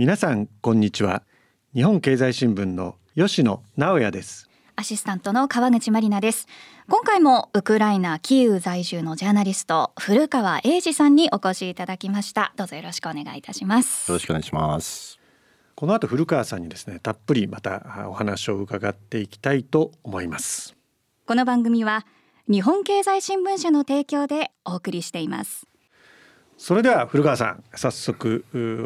皆さんこんにちは。日本経済新聞の吉野直也です。アシスタントの川口真理奈です。今回もウクライナキーウ在住のジャーナリスト古川英二さんにお越しいただきました。どうぞよろしくお願いいたします。よろしくお願いします。この後古川さんにですねたっぷりまたお話を伺っていきたいと思います。この番組は日本経済新聞社の提供でお送りしていますそれでは古川さん早速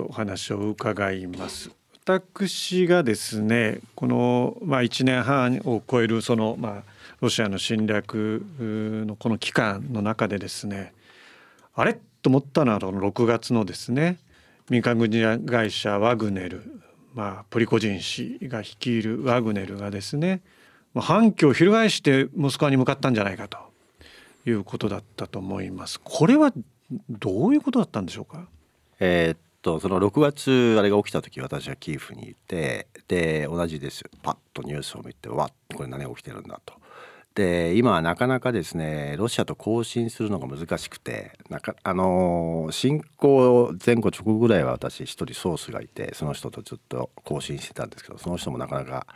お話を伺います私がですねこのまあ1年半を超えるそのまあロシアの侵略のこの期間の中でですねあれ？と思ったのは6月のですね民間軍事会社ワグネル、まあ、プリコジン氏が率いるワグネルがですね反旗を翻してモスクワに向かったんじゃないかということだったと思います。これはどういうことだったんでしょうか？えー、っとその6月あれが起きた時私はキーフにいてで同じですパッとニュースを見てわっこれ何が起きてるんだと。で今はなかなかですねロシアと交信するのが難しくてなかあの侵攻前後直後ぐらいは私一人ソースがいてその人とずっと交信してたんですけどその人もなかなか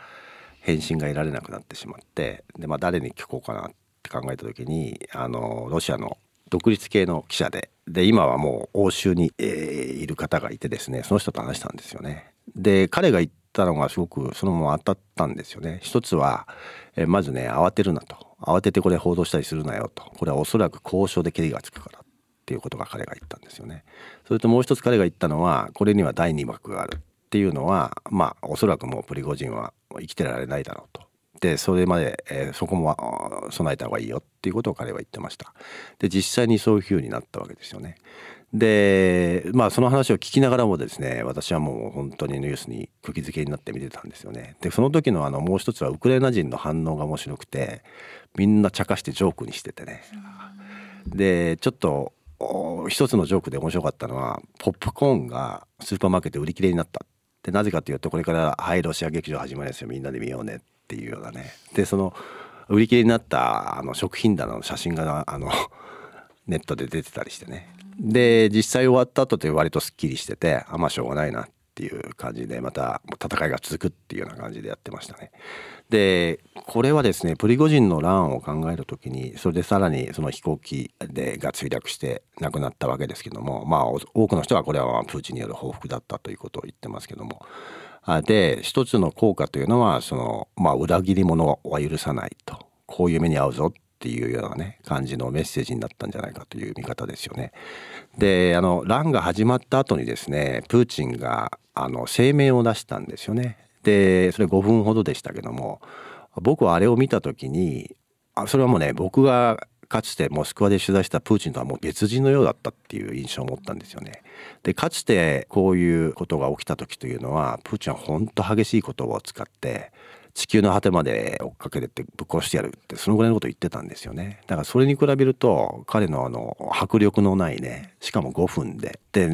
返信が得られなくなってしまってで、まあ、誰に聞こうかなって考えた時にあのロシアの独立系の記者でで今はもう欧州に、えー、いる方がいてですねその人と話したんですよね。で彼が言ったのがすごくそのまま当たったんですよね。一つは、えー、まずね慌てるなと慌ててこれ報道したりするなよとこれはおそらく交渉で蹴りがつくからっていうことが彼が言ったんですよね。それともう一つ彼が言ったのはこれには第2幕があるっていうのはまあおそらくもうプリゴジンは生きてられないだろうとでそれまで、えー、そこも備えた方がいいよっていうことを彼は言ってました。で実際にそういうふうになったわけですよね。でまあその話を聞きながらもですね私はもう本当にニュースに釘付けになって見てたんですよね。でその時のあのもう一つはウクライナ人の反応が面白くてみんな茶化してジョークにしててね。でちょっと一つのジョークで面白かったのはポップコーンがスーパーマーケット売り切れになった。でなぜかというとこれから「はいロシア劇場始まりますよみんなで見ようね」っていうようなねでその売り切れになったあの食品棚の写真があの ネットで出てたりしてねで実際終わった後って割とすっきりしててあまあしょうがないなっていう感じでまた戦いが続くっていうような感じでやってましたね。でこれはですねプリゴジンの乱を考える時にそれでさらにその飛行機でが墜落して亡くなったわけですけどもまあ多くの人はこれはプーチンによる報復だったということを言ってますけどもで一つの効果というのはその、まあ、裏切り者は許さないとこういう目に遭うぞっていうようなね感じのメッセージになったんじゃないかという見方ですよね。であの乱が始まった後にですねプーチンがあの声明を出したんですよね。でそれ5分ほどでしたけども僕はあれを見た時にあそれはもうね僕がかつてモスクワで取材したプーチンとはもう別人のようだったっていう印象を持ったんですよね。でかつてこういうことが起きた時というのはプーチンは本当激しい言葉を使って地球の果てまで追っかけてってぶっ殺してやるってそのぐらいのことを言ってたんですよね。だからそれに比べると彼のあの迫力のないねしかも5分で。で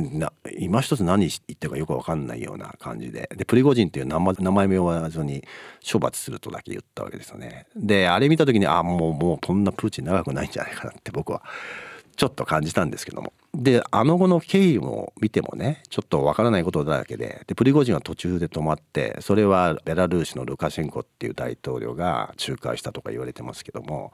今一つ何言ってるかよく分かんないような感じで。でプリゴジンっていう名前も言わずに処罰するとだけ言ったわけですよね。であれ見た時にあもうもうこんなプーチン長くないんじゃないかなって僕はちょっと感じたんですけども。であの後の経緯を見てもねちょっとわからないことだらけで。でプリゴジンは途中で止まってそれはベラルーシのルカシェンコっていう大統領が仲介したとか言われてますけども。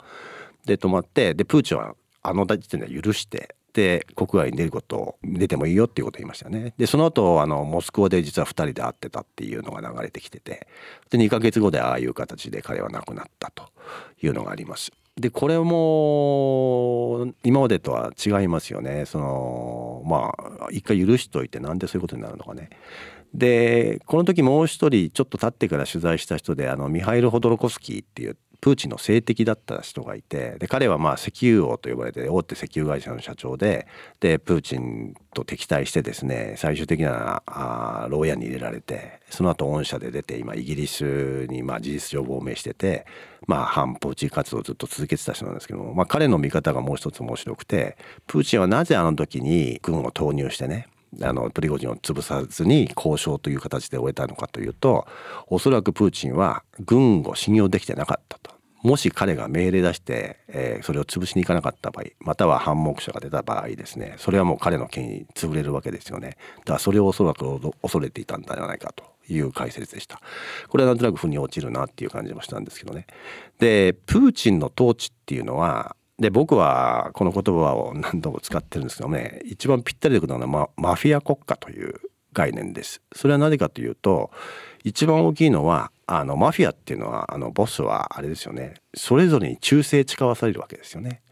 で止まってでプーチンはあの時点では許してで国外に出ることを出てもいいよっていうことを言いましたよね。でその後あのモスクワで実は2人で会ってたっていうのが流れてきてて。で2ヶ月後でああいう形で彼は亡くなったというのがあります。でこれも今までとは違いますよねそのまあ一回許しといてなんでそういうことになるのかね。でこの時もう一人ちょっと経ってから取材した人であのミハイル・ホドロコスキーっていうプーチンの政敵だった人がいてで彼はまあ石油王と呼ばれて大手石油会社の社長ででプーチンと敵対してですね最終的なあ牢屋に入れられてその後御社で出て今イギリスにまあ事実上亡命してて、まあ、反プーチン活動をずっと続けてた人なんですけども、まあ、彼の見方がもう一つ面白くてプーチンはなぜあの時に軍を投入してねあのプリゴジンを潰さずに交渉という形で終えたのかというとおそらくプーチンは軍を信用できてなかったと。もし彼が命令出して、えー、それを潰しに行かなかった場合または反目者が出た場合ですねそれはもう彼の権威潰れるわけですよね。だからそれをおそらく恐れていたんじゃないかという解説でした。これはなんとなく腑に落ちるなっていう感じもしたんですけどね。でプーチンの統治っていうのはで僕はこの言葉を何度も使ってるんですけどね一番ぴったりでくるのはマフィア国家という概念ですそれは何かというと一番大きいのはあのマフィアっていうのはあのボスはあれですよねそれぞれに忠誠誓わされるわけですよね。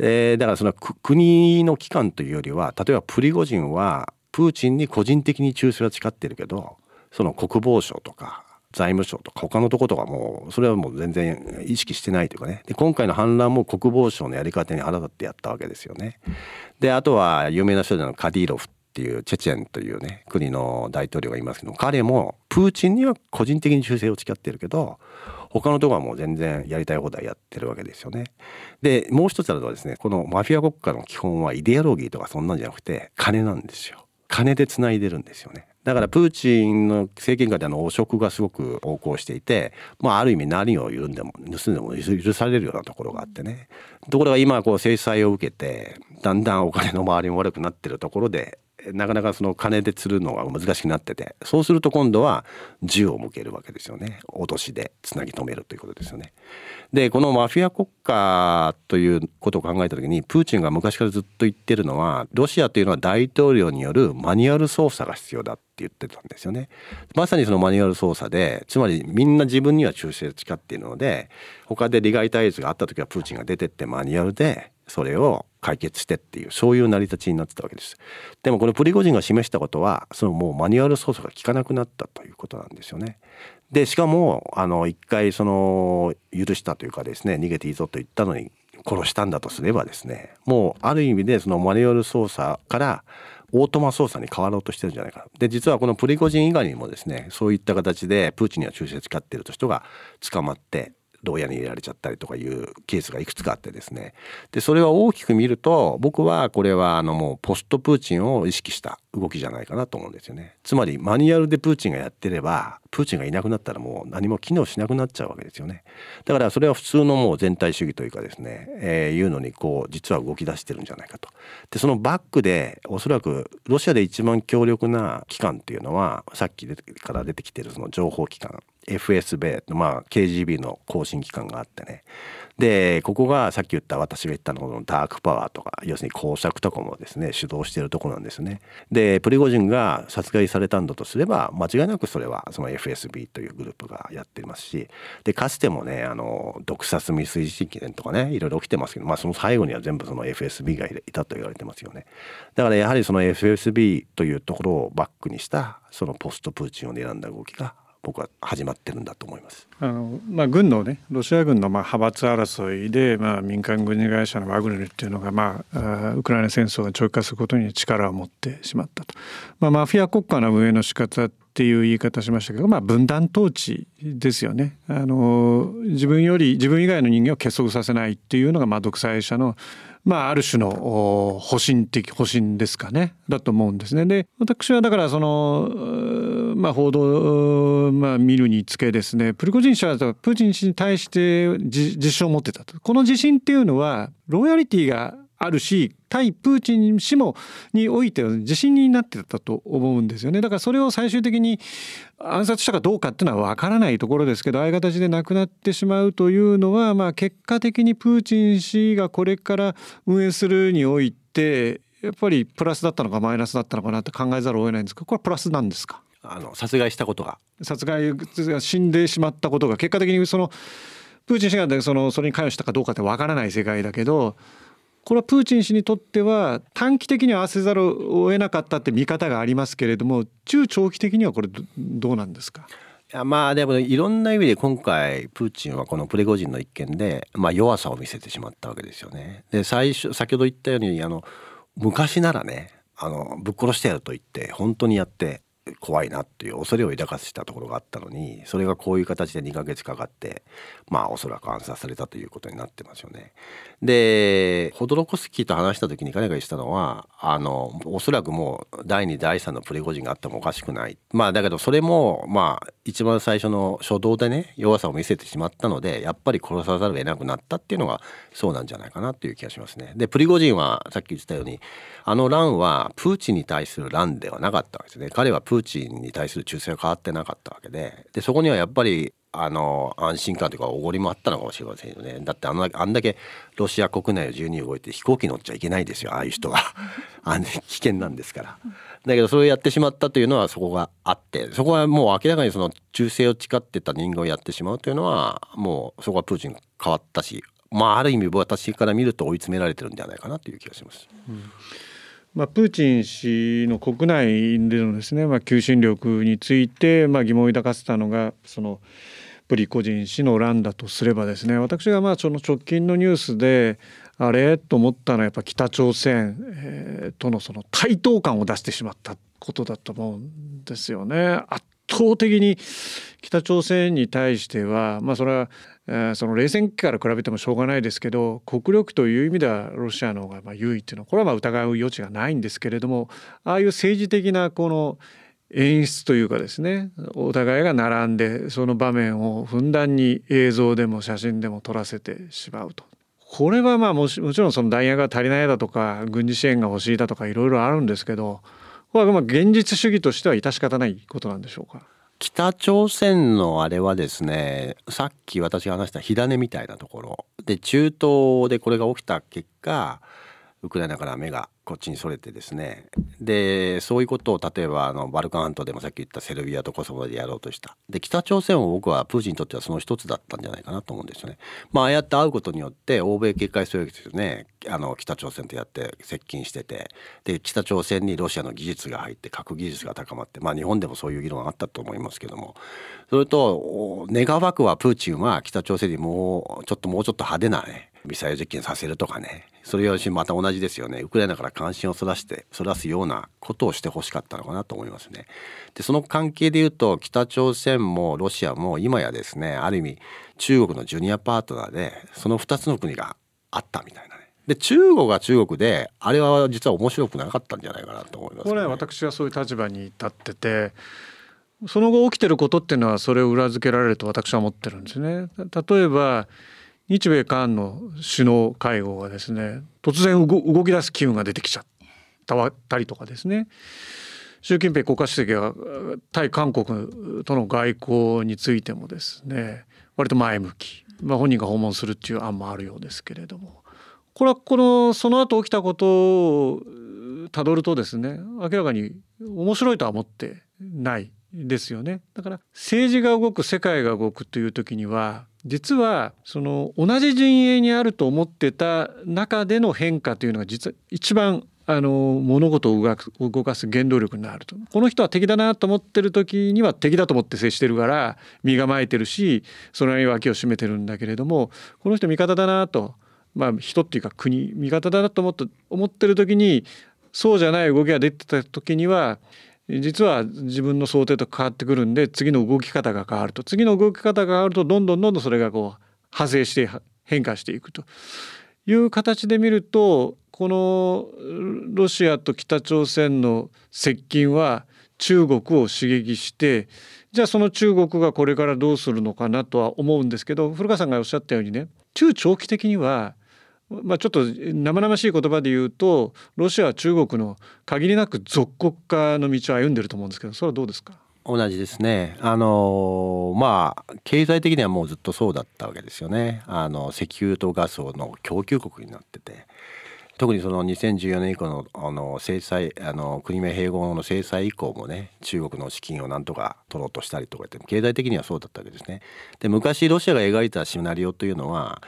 えー、だからその国の機関というよりは例えばプリゴジンはプーチンに個人的に忠誠は誓ってるけどその国防省とか財務省とか他のとことかもうそれはもう全然意識してないというかねで今回の反乱も国防省のやり方に腹立ってやったわけですよね。であとは有名な人でのカディロフっていうチェチェンというね国の大統領がいますけど彼もプーチンには個人的に忠誠を誓ってるけど他のとこはもう全然やりたい放題やってるわけですよね。でもう一つあるのはですねこのマフィア国家の基本はイデオロギーとかそんなんじゃなくて金なんですよ。金でつないでるんですよね。だからプーチンの政権下での汚職がすごく横行していて、まあ、ある意味何を緩んでも盗んでも許されるようなところがあってねところが今こう制裁を受けてだんだんお金の回りも悪くなってるところでなかなかその金で釣るのが難しくなっててそうすると今度は銃を向けるわけですよね脅しでつなぎ止めるということですよね。でこのマフィア国家ということを考えた時にプーチンが昔からずっと言ってるのはロシアというのは大統領によるマニュアル操作が必要だって言ってたんですよね。まさにそのマニュアル操作でつまりみんな自分には忠誠を誓っているので他で利害対立があった時はプーチンが出てってマニュアルでそれを解決してっていうそういう成り立ちになってたわけです。でもこのプリゴジンが示したことはそのもうマニュアル操作が効かなくなったということなんですよね。でしかもあの一回その許したというかですね逃げていいぞと言ったのに殺したんだとすればですねもうある意味でそのマニュアル操作からオートマ操作に変わろうとしてるんじゃないかで実はこのプリゴジン以外にもですねそういった形でプーチンには忠誠使っている人が捕まって牢屋に入れられちゃったりとかいうケースがいくつかあってですね。でそれは大きく見ると僕はこれはあのもうポストプーチンを意識した動きじゃないかなと思うんですよね。つまりマニュアルでプーチンがやってればプーチンがいなくなったらもう何も機能しなくなっちゃうわけですよね。だからそれは普通のもう全体主義というかですね、えー、いうのにこう実は動き出してるんじゃないかと。でそのバックでおそらくロシアで一番強力な機関っていうのはさっきから出てきてるその情報機関。FSB まあ KGB の更新機関があってねでここがさっき言った私が言ったののダークパワーとか要するに工作とかもですね主導しているとこなんですね。でプリゴジンが殺害されたんだとすれば間違いなくそれはその FSB というグループがやっていますしでかつてもねあの毒殺未遂事件とかねいろいろ起きてますけど、まあ、その最後には全部その FSB がいたと言われてますよね。だからやはりその FSB というところをバックにしたそのポストプーチンを選んだ動きが僕は始まってるんだと思います。あのまあ、軍のねロシア軍のまあ派閥争いで、まあ、民間軍事会社のワグネルっていうのが、まあ、ウクライナ戦争が長期化することに力を持ってしまったと、まあ、マフィア国家の運営の仕方っていう言い方しましたけど、まあ、分断統治ですよねあの自分より自分以外の人間を結束させないっていうのが、まあ、独裁者のまあ、ある種の保身的保身ですかねだと思うんですね。で私はだからその、まあ、報道、まあ、見るにつけですねプリゴジン氏はプーチン氏に対して自信を持ってたと。この自信っていうのはロイヤリティがあるし対プーチン氏もにおいては自信になってたと思うんですよね。だからそれを最終的に暗殺したかどうかっていうのは分からないところですけどああいう形で亡くなってしまうというのは、まあ、結果的にプーチン氏がこれから運営するにおいてやっぱりプラスだったのかマイナスだったのかなって考えざるを得ないんですがこれはプラスなんですか？あの殺害したことが。殺害死んでしまったことが結果的にそのプーチン氏がそのそれに関与したかどうかって分からない世界だけどこれはプーチン氏にとっては短期的には合わせざるを得なかったって見方がありますけれども中長期的にはこれどうなんですか？いやまあでもいろんな意味で今回プーチンはこのプレゴジンの一件で、まあ、弱さを見せてしまったわけですよね。で最初先ほど言ったようにあの昔ならねあのぶっ殺してやると言って本当にやって怖いなっていう恐れを抱かせたところがあったのにそれがこういう形で2ヶ月かかってまあおそらく暗殺されたということになってますよね。でホドロコスキーと話した時に彼が言ってたのはあのおそらくもう第2第3のプリゴジンがあってもおかしくないまあだけどそれもまあ一番最初の初動でね弱さを見せてしまったのでやっぱり殺さざるを得なくなったっていうのがそうなんじゃないかなっていう気がしますね。でプリゴジンはさっき言ってたようにあの乱はプーチンに対する乱ではなかったわけですね。彼はプーチンに対する忠誠は変わってなかったわけででそこにはやっぱりあの安心感というかおごりもあったのかもしれませんよね。だってあんあんだけロシア国内を自由に動いて飛行機乗っちゃいけないですよああいう人は。あ危険なんですから。だけどそれをやってしまったというのはそこがあってそこはもう明らかにその忠誠を誓ってた人間をやってしまうというのはもうそこはプーチン変わったしまあある意味私から見ると追い詰められてるんではないかなという気がします。うんまあ、プーチン氏の国内でのですね、まあ、求心力について、まあ、疑問を抱かせたのがそのプリコジン氏の乱だとすればですね私がまあその直近のニュースであれ？と思ったのはやっぱ北朝鮮、えー、とのその対等感を出してしまったことだと思うんですよね。圧倒的に北朝鮮に対してはまあそれは、その冷戦期から比べてもしょうがないですけど国力という意味ではロシアの方がま優位っていうのはこれはま疑う余地がないんですけれどもああいう政治的なこの演出というかですねお互いが並んでその場面をふんだんに映像でも写真でも撮らせてしまうと。これはまあもちろんその弾薬が足りないだとか軍事支援が欲しいだとかいろいろあるんですけどこれはま現実主義としては致し方ないことなんでしょうか？北朝鮮のあれはですねさっき私が話した火種みたいなところ。で中東でこれが起きた結果ウクライナから目がこっちにそれてですね。でそういうことを例えばあのバルカン半島でもさっき言ったセルビアとコソボでやろうとした。で北朝鮮を僕はプーチンにとってはその一つだったんじゃないかなと思うんですよね。まああやって会うことによって欧米警戒するわけですよね。あの北朝鮮とやって接近してて。で北朝鮮にロシアの技術が入って核技術が高まってまあ日本でもそういう議論があったと思いますけども。それと願わくはプーチンは北朝鮮にもうちょっともうちょっと派手なねミサイル実験させるとかね。それよりまた同じですよねウクライナから関心をそらしてそらすようなことをしてほしかったのかなと思いますね。でその関係でいうと北朝鮮もロシアも今やですねある意味中国のジュニアパートナーでその2つの国があったみたいなね。で中国が中国であれは実は面白くなかったんじゃないかなと思います、ね、これは私はそういう立場に立っててその後起きてることっていうのはそれを裏付けられると私は思ってるんですね。例えば日米韓の首脳会合がですね突然動き出す機運が出てきちゃったりとかですね。習近平国家主席が対韓国との外交についてもですね割と前向き、まあ、本人が訪問するっていう案もあるようですけれども。これはこのその後起きたことをたどるとですね明らかに面白いとは思ってないですよね。だから政治が動く世界が動くという時には実はその同じ陣営にあると思ってた中での変化というのが実は一番あの物事を動かす原動力になると。この人は敵だなと思ってる時には敵だと思って接してるから身構えてるしその間に脇を締めてるんだけれどもこの人味方だなと。まあ人っていうか国味方だなと思って思ってる時にそうじゃない動きが出てた時には実は自分の想定と変わってくるんで次の動き方が変わると。次の動き方が変わるとどんどんどんどんそれがこう派生して変化していくと。いう形で見るとこのロシアと北朝鮮の接近は中国を刺激してじゃあその中国がこれからどうするのかなとは思うんですけど古川さんがおっしゃったようにね中長期的にはまあ、ちょっと生々しい言葉で言うとロシアは中国の限りなく属国化の道を歩んでると思うんですけどそれはどうですか？同じですね。あのまあ経済的にはもうずっとそうだったわけですよね。あの石油とガスの供給国になってて。特にその2014年以降のあの制裁あの国名併合の制裁以降もね中国の資金をなんとか取ろうとしたりとかって経済的にはそうだったわけですね。で昔ロシアが描いたシナリオというのは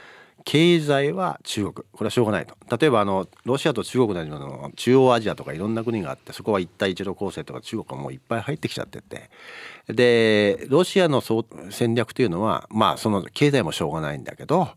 経済は中国。これはしょうがないと。例えばあのロシアと中国などの中央アジアとかいろんな国があってそこは一帯一路構成とか中国はもういっぱい入ってきちゃってて。でロシアの戦略というのはまあその経済もしょうがないんだけど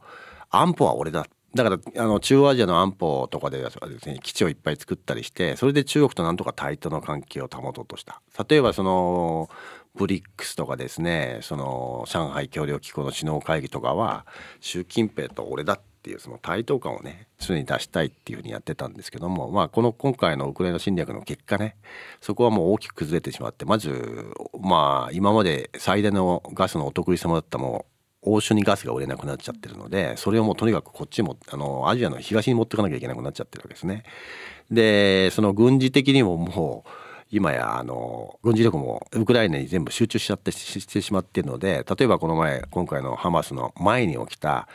安保は俺だ。だからあの中央アジアの安保とかでですね基地をいっぱい作ったりしてそれで中国となんとか対等の関係を保とうとした。例えばそのブリックスとかですねその上海協力機構の首脳会議とかは習近平と俺だっていうその対等感をね常に出したいっていうふうにやってたんですけどもまあこの今回のウクライナ侵略の結果ねそこはもう大きく崩れてしまってまずまあ今まで最大のガスのお得意様だったもう欧州にガスが売れなくなっちゃってるのでそれをもうとにかくこっちもあのアジアの東に持っていかなきゃいけなくなっちゃってるわけですね。でその軍事的にももう今やあの軍事力もウクライナに全部集中しちゃってしてしまっているので例えばこの前今回のハマスの前に起きた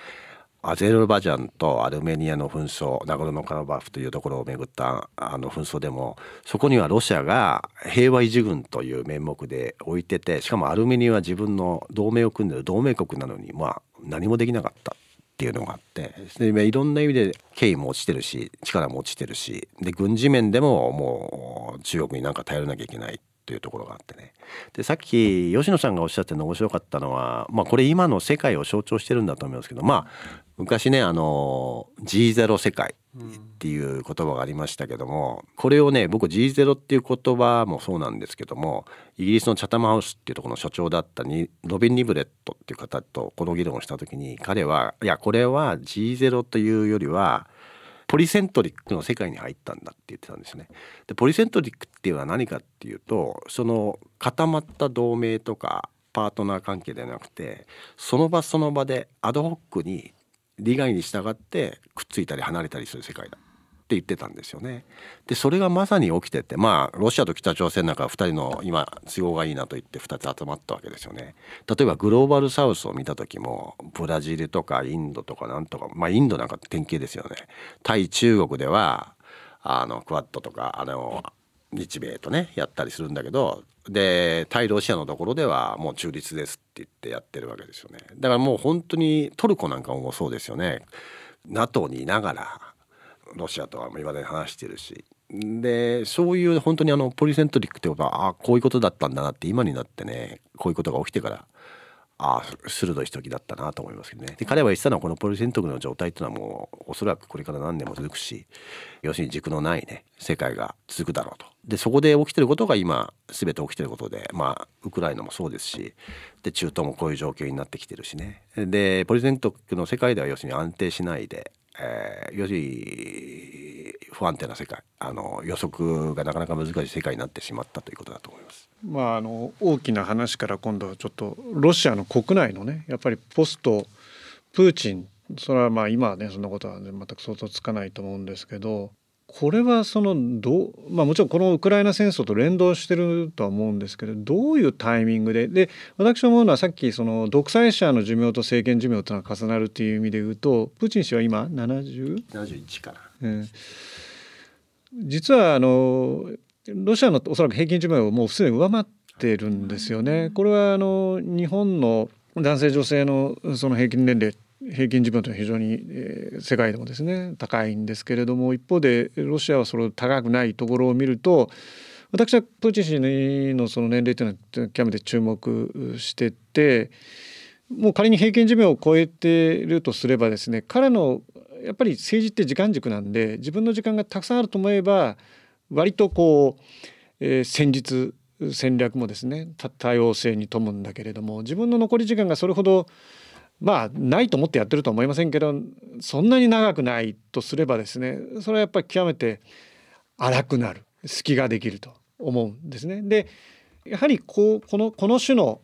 アゼルバジャンとアルメニアの紛争ナゴルノカラバフというところをめぐったあの紛争でもそこにはロシアが平和維持軍という名目で置いててしかもアルメニアは自分の同盟を組んでる同盟国なのにまあ何もできなかった。っていうのがあって。でいろんな意味で経緯も落ちてるし力も落ちてるし。で軍事面でももう中国になんか頼らなきゃいけないというところがあってね。でさっき吉野さんがおっしゃってるの面白かったのは、まあ、これ今の世界を象徴してるんだと思いますけどまあ昔ねあの G0 世界っていう言葉がありましたけどもこれをね僕 G0 っていう言葉もそうなんですけどもイギリスのチャタムハウスっていうところの所長だったにロビン・リブレットっていう方とこの議論をした時に彼はいやこれは G0 というよりはポリセントリックの世界に入ったんだって言ってたんですね。でポリセントリックっていうのは何かっていうとその固まった同盟とかパートナー関係ではなくてその場その場でアドホックに利害に従ってくっついたり離れたりする世界だって言ってたんですよね。でそれがまさに起きててまあロシアと北朝鮮なんか2人の今都合がいいなと言って2つ集まったわけですよね。例えばグローバルサウスを見た時もブラジルとかインドとかなんとかまあインドなんか典型ですよね。対中国ではあのクワッドとかあの日米とねやったりするんだけどで対ロシアのところではもう中立ですって言ってやってるわけですよね。だからもう本当にトルコなんかもそうですよね。NATO にいながらロシアとは今まで話してるし。でそういう本当にあのポリセントリックってことはあこういうことだったんだなって今になってねこういうことが起きてからあ鋭い時だったなと思いますけどね。で彼は言ってたのはこのポリセントクの状態っていうのはもうおそらくこれから何年も続くし要するに軸のないね世界が続くだろうと。でそこで起きてることが今全て起きてることでまあウクライナもそうですしで中東もこういう状況になってきてるしね。でポリセントの世界では要するに安定しないで、えー、要するに不安定な世界あの予測がなかなか難しい世界になってしまったということだと思います。まあ、あの大きな話から今度はちょっとロシアの国内のねやっぱりポストプーチンそれはまあ今はねそんなことは、全く想像つかないと思うんですけどこれはそのどまあ、もちろんこのウクライナ戦争と連動してるとは思うんですけどどういうタイミングで？で私思うのはさっきその独裁者の寿命と政権寿命というのは重なるっていう意味で言うとプーチン氏は今 70?71 かな、うん、実はあのロシアのおそらく平均寿命をもうすでに上回ってるんですよね。これはあの日本の男性女性のその平均年齢平均寿命というのは非常に、えー、世界でもですね高いんですけれども一方でロシアはそれ高くないところを見ると私はプーチン氏のその年齢というのは極めて注目しててもう仮に平均寿命を超えているとすればですね彼のやっぱり政治って時間軸なんで自分の時間がたくさんあると思えば割とこう、えー、戦術戦略もですね多様性に富むんだけれども自分の残り時間がそれほどまあないと思ってやってると思いませんけどそんなに長くないとすればですねそれはやっぱり極めて荒くなる隙ができると思うんですね。でやはりこうこのこの種の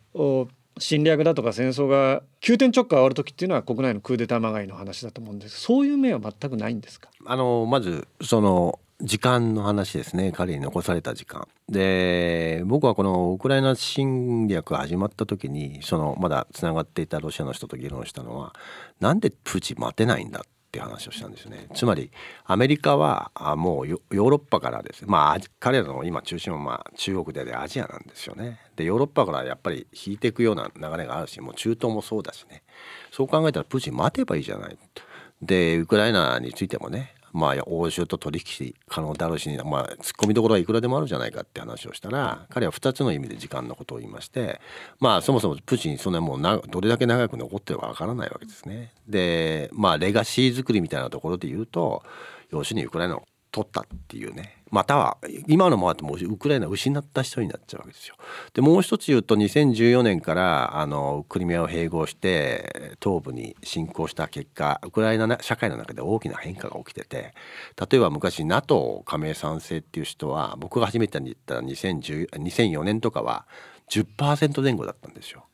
侵略だとか戦争が急転直下終わる時っていうのは国内のクーデターまがいの話だと思うんですそういう面は全くないんですか？あのまずその時間の話ですね。彼に残された時間。で僕はこのウクライナ侵略が始まった時にそのまだつながっていたロシアの人と議論したのはなんでプーチン待てないんだっていう話をしたんですね。つまりアメリカはもうヨーロッパからです。まあ彼らの今中心はまあ中国でアジアなんですよね。でヨーロッパからやっぱり引いていくような流れがあるしもう中東もそうだしね。そう考えたらプーチン待てばいいじゃない。でウクライナについてもねまあ欧州と取引可能だろうし、まあ、突っ込みどころはいくらでもあるじゃないかって話をしたら彼は2つの意味で時間のことを言いましてまあそもそもプーチンそんなもうなどれだけ長く残ってるかわからないわけですね。でまあレガシー作りみたいなところで言うと要するにウクライナを取ったっていうねまたは今のままともウクライナ失った人になっちゃうわけですよ。でもう一つ言うと2014年からあのクリミアを併合して東部に侵攻した結果ウクライナ社会の中で大きな変化が起きてて例えば昔 NATO 加盟賛成っていう人は僕が初めてに言った2014年とかは10%前後だったんですよ。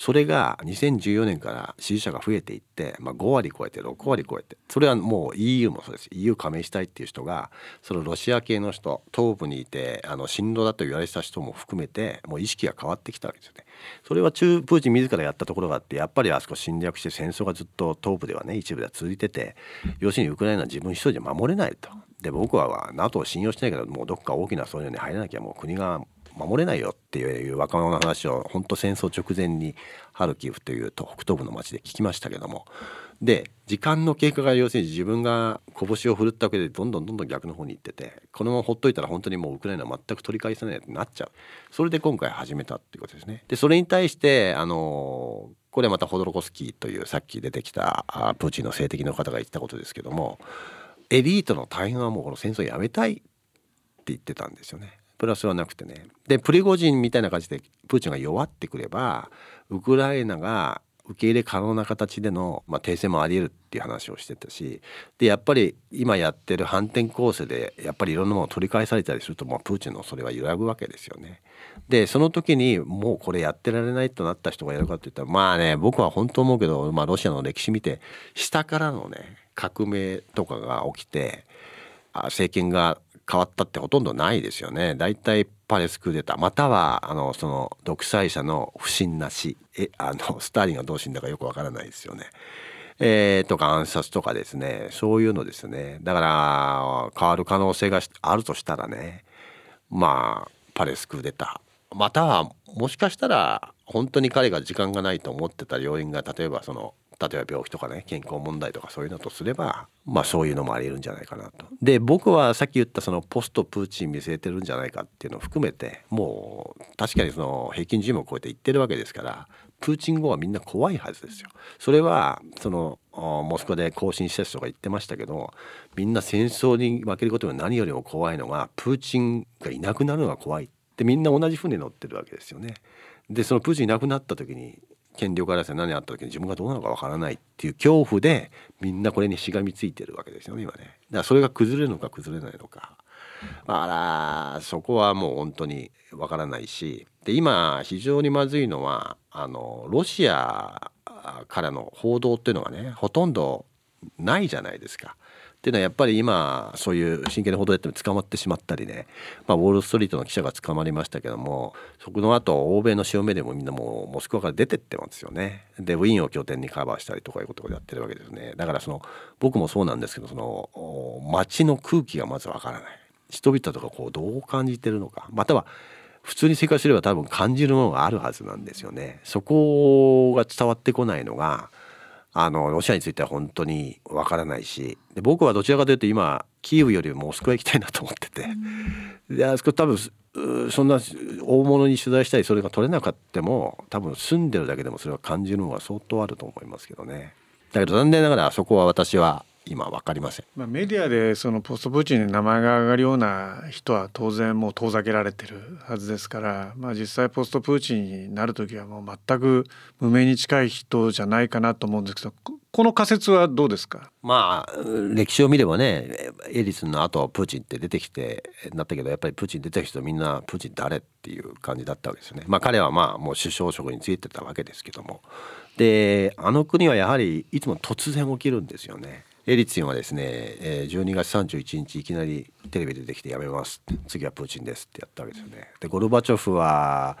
それが2014年から支持者が増えていって、まあ、5割超えて6割超えてそれはもう EU もそうです EU 加盟したいっていう人がそのロシア系の人東部にいてあの進路だと言われてた人も含めてもう意識が変わってきたわけですよね。それは中プーチン自らやったところがあってやっぱりあそこ侵略して戦争がずっと東部ではね一部では続いてて要するにウクライナは自分一人で守れないと。で僕は NATO を信用してないけどもうどっか大きなそういうのに入らなきゃもう国が守れないよっていう若者の話を本当戦争直前にハルキウという北東部の町で聞きましたけどもで時間の経過が要するに自分が拳を振るったわけでどんどんどんどん逆の方に行っててこのままほっといたら本当にもうウクライナは全く取り返せないってなっちゃうそれで今回始めたっていうことですね。でそれに対してあのこれまたホドロコスキーというさっき出てきたプーチンの性的の方が言ったことですけどもエリートの大半はもうこの戦争やめたいって言ってたんですよね。プラスはなくてねでプリゴジンみたいな感じでプーチンが弱ってくればウクライナが受け入れ可能な形での、まあ、停戦もありえるっていう話をしてたしでやっぱり今やってる反転攻勢でやっぱりいろんなものを取り返されたりすると、まあ、プーチンのそれは揺らぐわけですよね。でその時にもうこれやってられないとなった人がいるかっていったらまあね僕は本当思うけど、まあ、ロシアの歴史見て下からのね革命とかが起きて政権が変わったってほとんどないですよね。だいたいパレスクーデターまたはあのその独裁者の不審な死。えあの スターリンがどう死んだかよくわからないですよね。えー、とか暗殺とかですね。そういうのですね。だから変わる可能性があるとしたらね。まあパレスクーデター。またはもしかしたら本当に彼が時間がないと思ってた要因が例えばその例えば病気とかね健康問題とかそういうのとすればまあそういうのもありえるんじゃないかなと。で僕はさっき言ったそのポストプーチン見据えてるんじゃないかっていうのを含めてもう確かにその平均寿命を超えていってるわけですからプーチン後はみんな怖いはずですよ。それはそのモスクワで更新した人が言ってましたけどみんな戦争に負けることが何よりも怖いのがプーチンがいなくなるのが怖いってみんな同じ船乗ってるわけですよね。でそのプーチンいなくなった時に権力争い何あった時に自分がどうなのかわからないっていう恐怖でみんなこれにしがみついてるわけですよね今ね。だからそれが崩れるのか崩れないのか。あらそこはもう本当にわからないしで今非常にまずいのはあのロシアからの報道っていうのがねほとんどないじゃないですか。っていうのはやっぱり今そういう真剣な報道やっても捕まってしまったりね、まあ、ウォール・ストリートの記者が捕まりましたけどもそこの後欧米の潮目でもみんなもうモスクワから出てってますよね。でウィーンを拠点にカバーしたりとかいうことをやってるわけですね。だからその僕もそうなんですけどその街の空気がまずわからない。人々とかこうどう感じてるのか。または普通に生活すれば多分感じるものがあるはずなんですよね。そこが伝わってこないのがあのロシアについては本当にわからないしで僕はどちらかというと今キーウよりもモスクワ行きたいなと思ってて、であそこ多分そんな大物に取材したりそれが取れなかったも多分住んでるだけでもそれは感じるのが相当あると思いますけどね。だけど残念ながらあそこは私は今分かりません、まあ、メディアでそのポストプーチンに名前が挙がるような人は当然もう遠ざけられてるはずですから、まあ、実際ポストプーチンになる時はもう全く無名に近い人じゃないかなと思うんですけどこの仮説はどうですか？まあ歴史を見ればねエリツの後プーチンって出てきてなったけどやっぱりプーチン出てきた人みんなプーチン誰っていう感じだったわけですよね。まあ彼はまあもう首相職についてたわけですけどもであの国はやはりいつも突然起きるんですよね。エリツィンはですね12月31日いきなりテレビ出てきて「やめます」次はプーチンです」ってやったわけですよね。でゴルバチョフは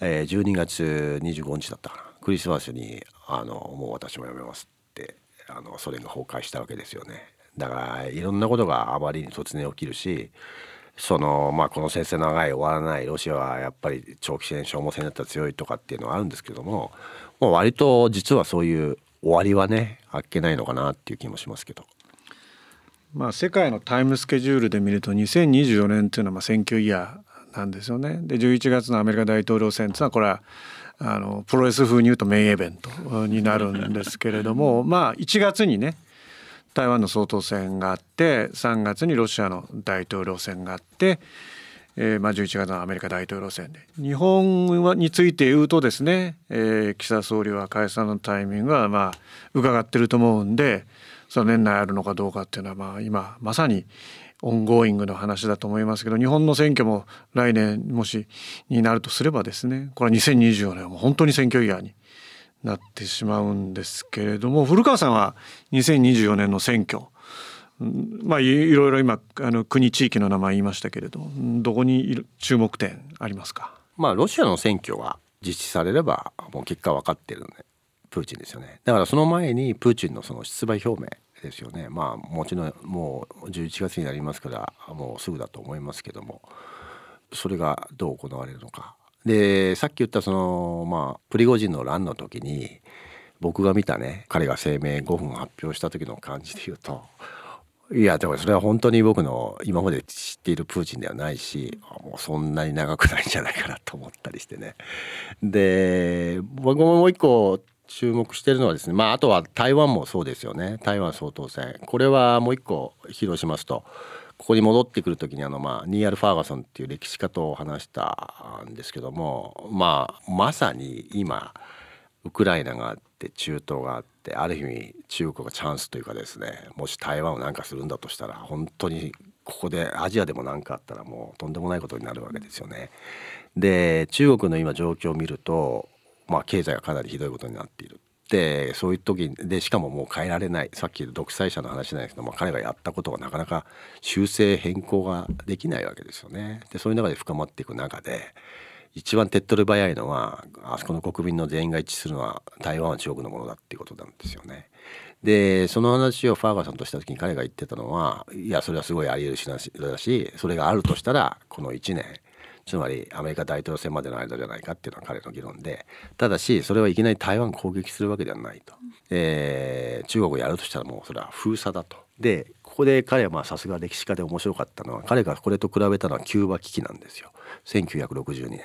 12月25日だったかなクリスマスにあの「もう私もやめます」ってあのソ連が崩壊したわけですよね。だからいろんなことがあまりに突然起きるしそのまあこの戦争長い終わらないロシアはやっぱり長期戦消耗戦だったら強いとかっていうのはあるんですけどももう割と実はそういう終わりはねあっけないのかなっていう気もしますけど。まあ、世界のタイムスケジュールで見ると2024年っていうのはまあ選挙イヤーなんですよね。で11月のアメリカ大統領選っていうのはこれはあのプロレス風に言うとメインイベントになるんですけれども まあ1月にね台湾の総統選があって3月にロシアの大統領選があって、えー、まあ11月のアメリカ大統領選で。日本はについて言うとですね、えー、岸田総理は解散のタイミングはまあ伺ってると思うんでその年内あるのかどうかっていうのはまあ今まさに ongoing の話だと思いますけど日本の選挙も来年もしになるとすればですねこれは2024年はもう本当に選挙イヤーになってしまうんですけれども古川さんは2024年の選挙まあいろいろ今あの国地域の名前言いましたけれどどこに注目点ありますか？まあロシアの選挙が実施されればもう結果分かってるんでプーチンですよね。だからその前にプーチンのその出馬表明ですよね。まあもちろんもう11月になりますからもうすぐだと思いますけどもそれがどう行われるのか。でさっき言ったそのまあプリゴジンの乱の時に僕が見たね彼が声明5分発表した時の感じで言うといやでもそれは本当に僕の今まで知っているプーチンではないしもうそんなに長くないんじゃないかなと思ったりしてね。で僕ももう一個注目してるのはですねまああとは台湾もそうですよね。台湾総統選。これはもう一個披露しますとここに戻ってくる時にあのまあニーアル・ファーガソンっていう歴史家と話したんですけどもまあまさに今ウクライナがあって中東があってある意味中国がチャンスというかですねもし台湾を何かするんだとしたら本当にここでアジアでも何かあったらもうとんでもないことになるわけですよね。で中国の今状況を見るとまあ、経済がかなりひどいことになっている。でそういう時でしかももう変えられないさっき独裁者の話ないですけど、まあ、彼がやったことがなかなか修正変更ができないわけですよね。でそういう中で深まっていく中で一番手っ取り早いのはあそこの国民の全員が一致するのは台湾は中国のものだっていうことなんですよね。でその話をファーガソンとした時に彼が言ってたのはいやそれはすごいあり得るしだしそれがあるとしたらこの1年つまりアメリカ大統領選までの間じゃないかっていうのは彼の議論でただしそれはいきなり台湾攻撃するわけではないと、えー、中国をやるとしたらもうそれは封鎖だと。でここで彼はさすが歴史家で面白かったのは彼がこれと比べたのはキューバ危機なんですよ1962年。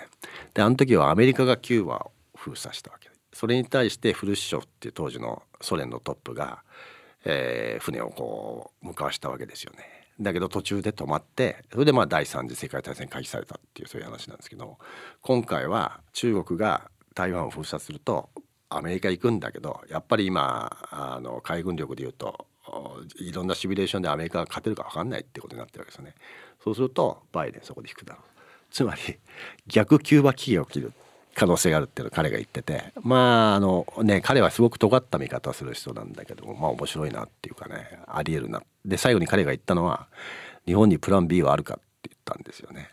であの時はアメリカがキューバを封鎖したわけそれに対してフルシチョフっていう当時のソ連のトップが、えー、船をこう向かわしたわけですよね。だけど途中で止まってそれでまあ第三次世界大戦開始されたっていうそういう話なんですけど今回は中国が台湾を封鎖するとアメリカ行くんだけどやっぱり今あの海軍力でいうといろんなシミュレーションでアメリカが勝てるか分かんないってことになってるわけですよね。そうするとバイデンそこで引くだろう。つまり逆キューバ危機が起きる可能性があるっていうのを彼が言っててまああのね彼はすごく尖った見方をする人なんだけどもまあ面白いなっていうかねありえるなで最後に彼が言ったのは日本にプラン B はあるかって言ったんですよね。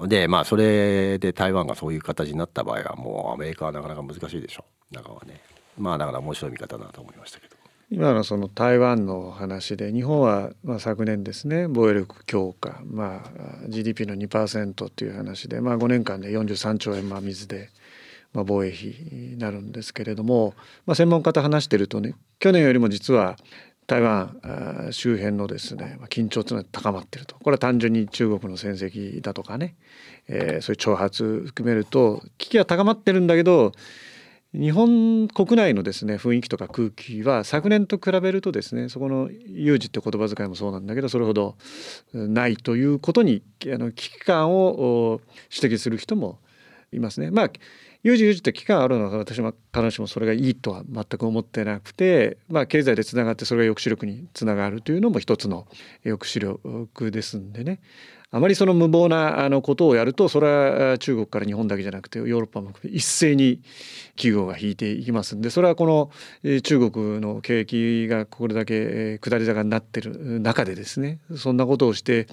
でまあそれで台湾がそういう形になった場合はもうアメリカはなかなか難しいでしょう中はねまあだから面白い見方だなと思いましたけど。今のその台湾の話で日本はま昨年ですね防衛力強化、まあ、GDP の2%という話で、まあ、5年間で43兆円まあ水でま、防衛費になるんですけれども、まあ、専門家と話してるとね去年よりも実は台湾周辺のですね緊張というのは高まっていると。これは単純に中国の戦績だとかね、えー、そういう挑発含めると危機は高まってるんだけど日本国内のですね雰囲気とか空気は昨年と比べるとですねそこの有事って言葉遣いもそうなんだけどそれほどないということにあの危機感を指摘する人もいますね。まあ有事有事って期間あるのは私も必ずしもそれがいいとは全く思ってなくて、まあ、経済でつながってそれが抑止力につながるというのも一つの抑止力ですんでねあまりその無謀なあのことをやるとそれは中国から日本だけじゃなくてヨーロッパも一斉に企業が引いていきますんでそれはこの中国の景気がこれだけ下り坂になってる中でですねそんなことをして、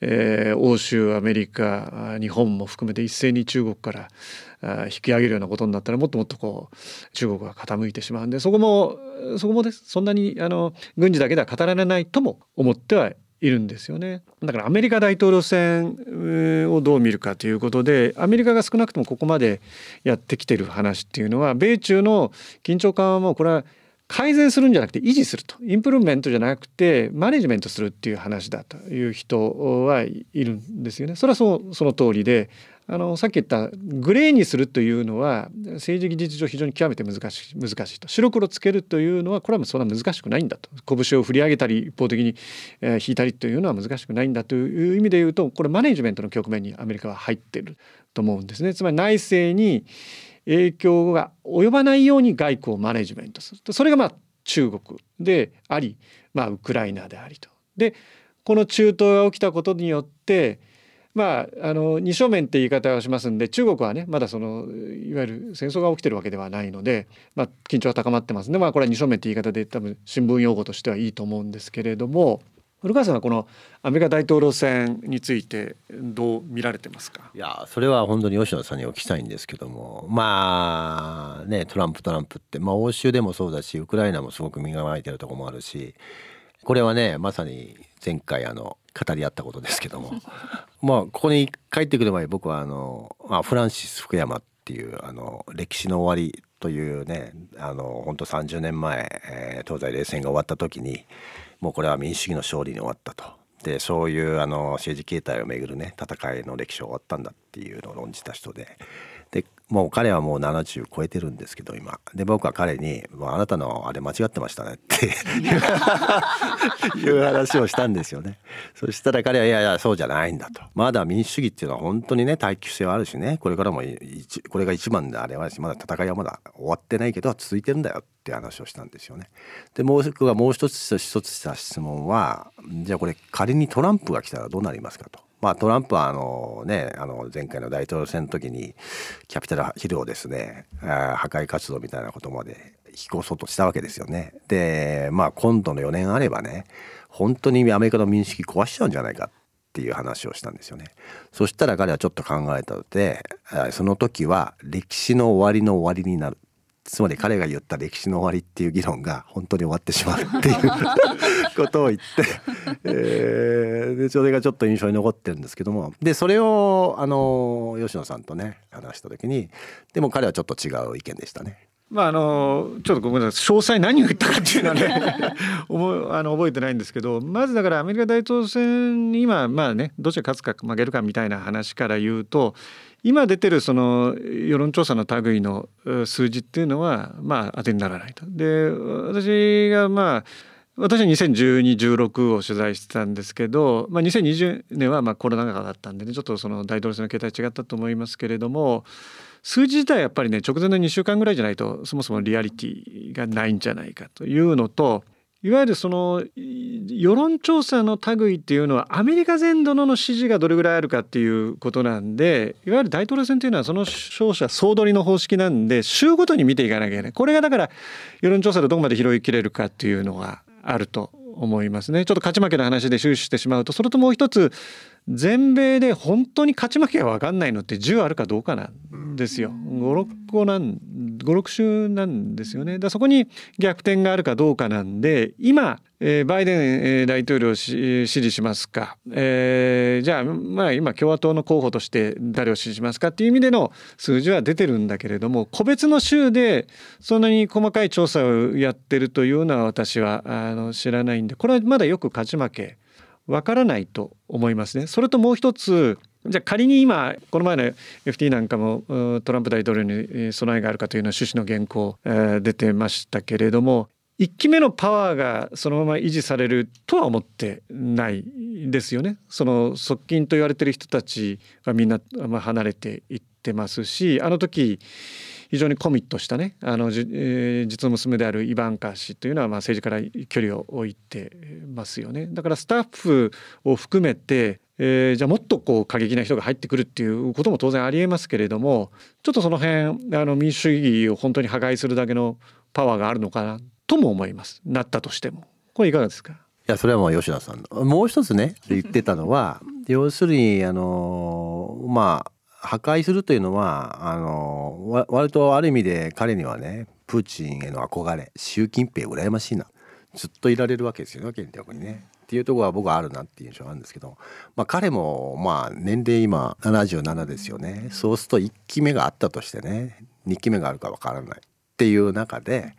えー、欧州アメリカ日本も含めて一斉に中国から引き上げるようなことになったらもっともっとこう中国が傾いてしまうんでそこもそこもですそんなにあの軍事だけでは語られないとも思ってはいるんですよねだからアメリカ大統領選をどう見るかということでアメリカが少なくともここまでやってきてる話っていうのは米中の緊張緩和もこれは改善するんじゃなくて維持するとインプルーメントじゃなくてマネジメントするっていう話だという人はいるんですよね。それはそその通りであのさっき言ったグレーにするというのは政治技術上非常に極めて難しい難しいと白黒つけるというのはこれはそんな難しくないんだと拳を振り上げたり一方的に、えー、引いたりというのは難しくないんだという意味で言うとこれマネジメントの局面にアメリカは入ってると思うんですね。つまり内政に影響が及ばないように外交をマネジメントするとそれがまあ中国であり、まあ、ウクライナでありと。でこの中東が起きたことによってまあ、あの二正面って言い方をしますんで中国はねまだそのいわゆる戦争が起きてるわけではないので、まあ、緊張は高まってますんで、まあ、これは二正面って言い方で多分新聞用語としてはいいと思うんですけれども古川さんはこのアメリカ大統領選についてどう見られてますか？いやそれは本当に吉野さんにお聞きしたいんですけどもまあねトランプトランプって、まあ、欧州でもそうだしウクライナもすごく身構えてるとこもあるしこれはねまさに前回あの語り合ったことですけども まあここに帰ってくる前僕はあの、まあ、フランシス福山っていうあの歴史の終わりというねあの本当30年前、えー、東西冷戦が終わった時にもうこれは民主主義の勝利に終わったと。でそういうあの政治形態をめぐるね戦いの歴史は終わったんだっていうのを論じた人ででもう彼はもう70超えてるんですけど今。で僕は彼に「あなたのあれ間違ってましたね」って。いう話をしたんですよね。そしたら彼は「いやいやそうじゃないんだ」と。まだ民主主義っていうのは本当にね耐久性はあるしね。これからもこれが一番であれはまだ戦いはまだ終わってないけど続いてるんだよって話をしたんですよね。でもう僕がもう一つ一つした質問はじゃあこれ仮にトランプが来たらどうなりますかとまあ、トランプはあの、ね、あの前回の大統領選の時にキャピタルヒルをですね破壊活動みたいなことまで引き起そうとしたわけですよね。で、まあ、今度の4年あればね本当にアメリカの民主主義壊しちゃうんじゃないかっていう話をしたんですよね。そしたら彼はちょっと考えたのでその時は歴史の終わりの終わりになるつまり彼が言った歴史の終わりっていう議論が本当に終わってしまうっていう ことを言って、えー、でそれがちょっと印象に残ってるんですけどもでそれをあの吉野さんとね話した時にでも彼はちょっと違う意見でしたね。まああのちょっとごめんなさい詳細何を言ったかっていうのはね あの覚えてないんですけどまずだからアメリカ大統領選に今まあねどっちが勝つか負けるかみたいな話から言うと今出てるその世論調査の類の数字っていうのはまあ当てにならないと。で私がまあ私は201216を取材してたんですけど、まあ、2020年はまあコロナ禍だったんでねちょっとその大統領選の形態違ったと思いますけれども数字自体やっぱりね直前の2週間ぐらいじゃないとそもそもリアリティがないんじゃないかというのといわゆるその世論調査の類っていうのはアメリカ全土のの支持がどれぐらいあるかっていうことなんでいわゆる大統領選というのはその勝者総取りの方式なんで州ごとに見ていかなきゃいけない。これがだから世論調査でどこまで拾いきれるかっていうのがあると。思いますね。ちょっと勝ち負けの話で終始してしまうとそれともう一つ全米で本当に勝ち負けが分かんないのって10あるかどうかなんですよ。56個なん56週なんですよね。だそこに逆転があるかどうかなんで今、えー、バイデン大統領を支持しますか、えー、じゃあまあ今共和党の候補として誰を支持しますかっていう意味での数字は出てるんだけれども個別の州でそんなに細かい調査をやってるというのは私はあの知らないんでこれはまだよく勝ち負けわからないと思いますね。それともう一つじゃあ仮に今この前の FT なんかもトランプ大統領に備えがあるかというのは趣旨の原稿、出てましたけれども1期目のパワーがそのまま維持されるとは思ってないですよね。その側近と言われてる人たちはみんな離れていってますしあの時非常にコミットしたねあの、えー、実の娘であるイバンカ氏というのはまあ政治から距離を置いてますよね。だからスタッフを含めてえー、じゃあもっとこう過激な人が入ってくるっていうことも当然ありえますけれどもちょっとその辺あの民主主義を本当に破壊するだけのパワーがあるのかなとも思います。なったとしても。これいかがですか？いやそれはもう吉田さんもう一つね言ってたのは要するにあのまあ破壊するというのはあの割とある意味で彼にはねプーチンへの憧れ習近平羨ましいな。ずっといられるわけですよね権力にね。っていうところは僕はあるなっていう印象があるんですけど、まあ、彼もまあ年齢今77ですよね。そうすると1期目があったとしてね2期目があるかわからないっていう中で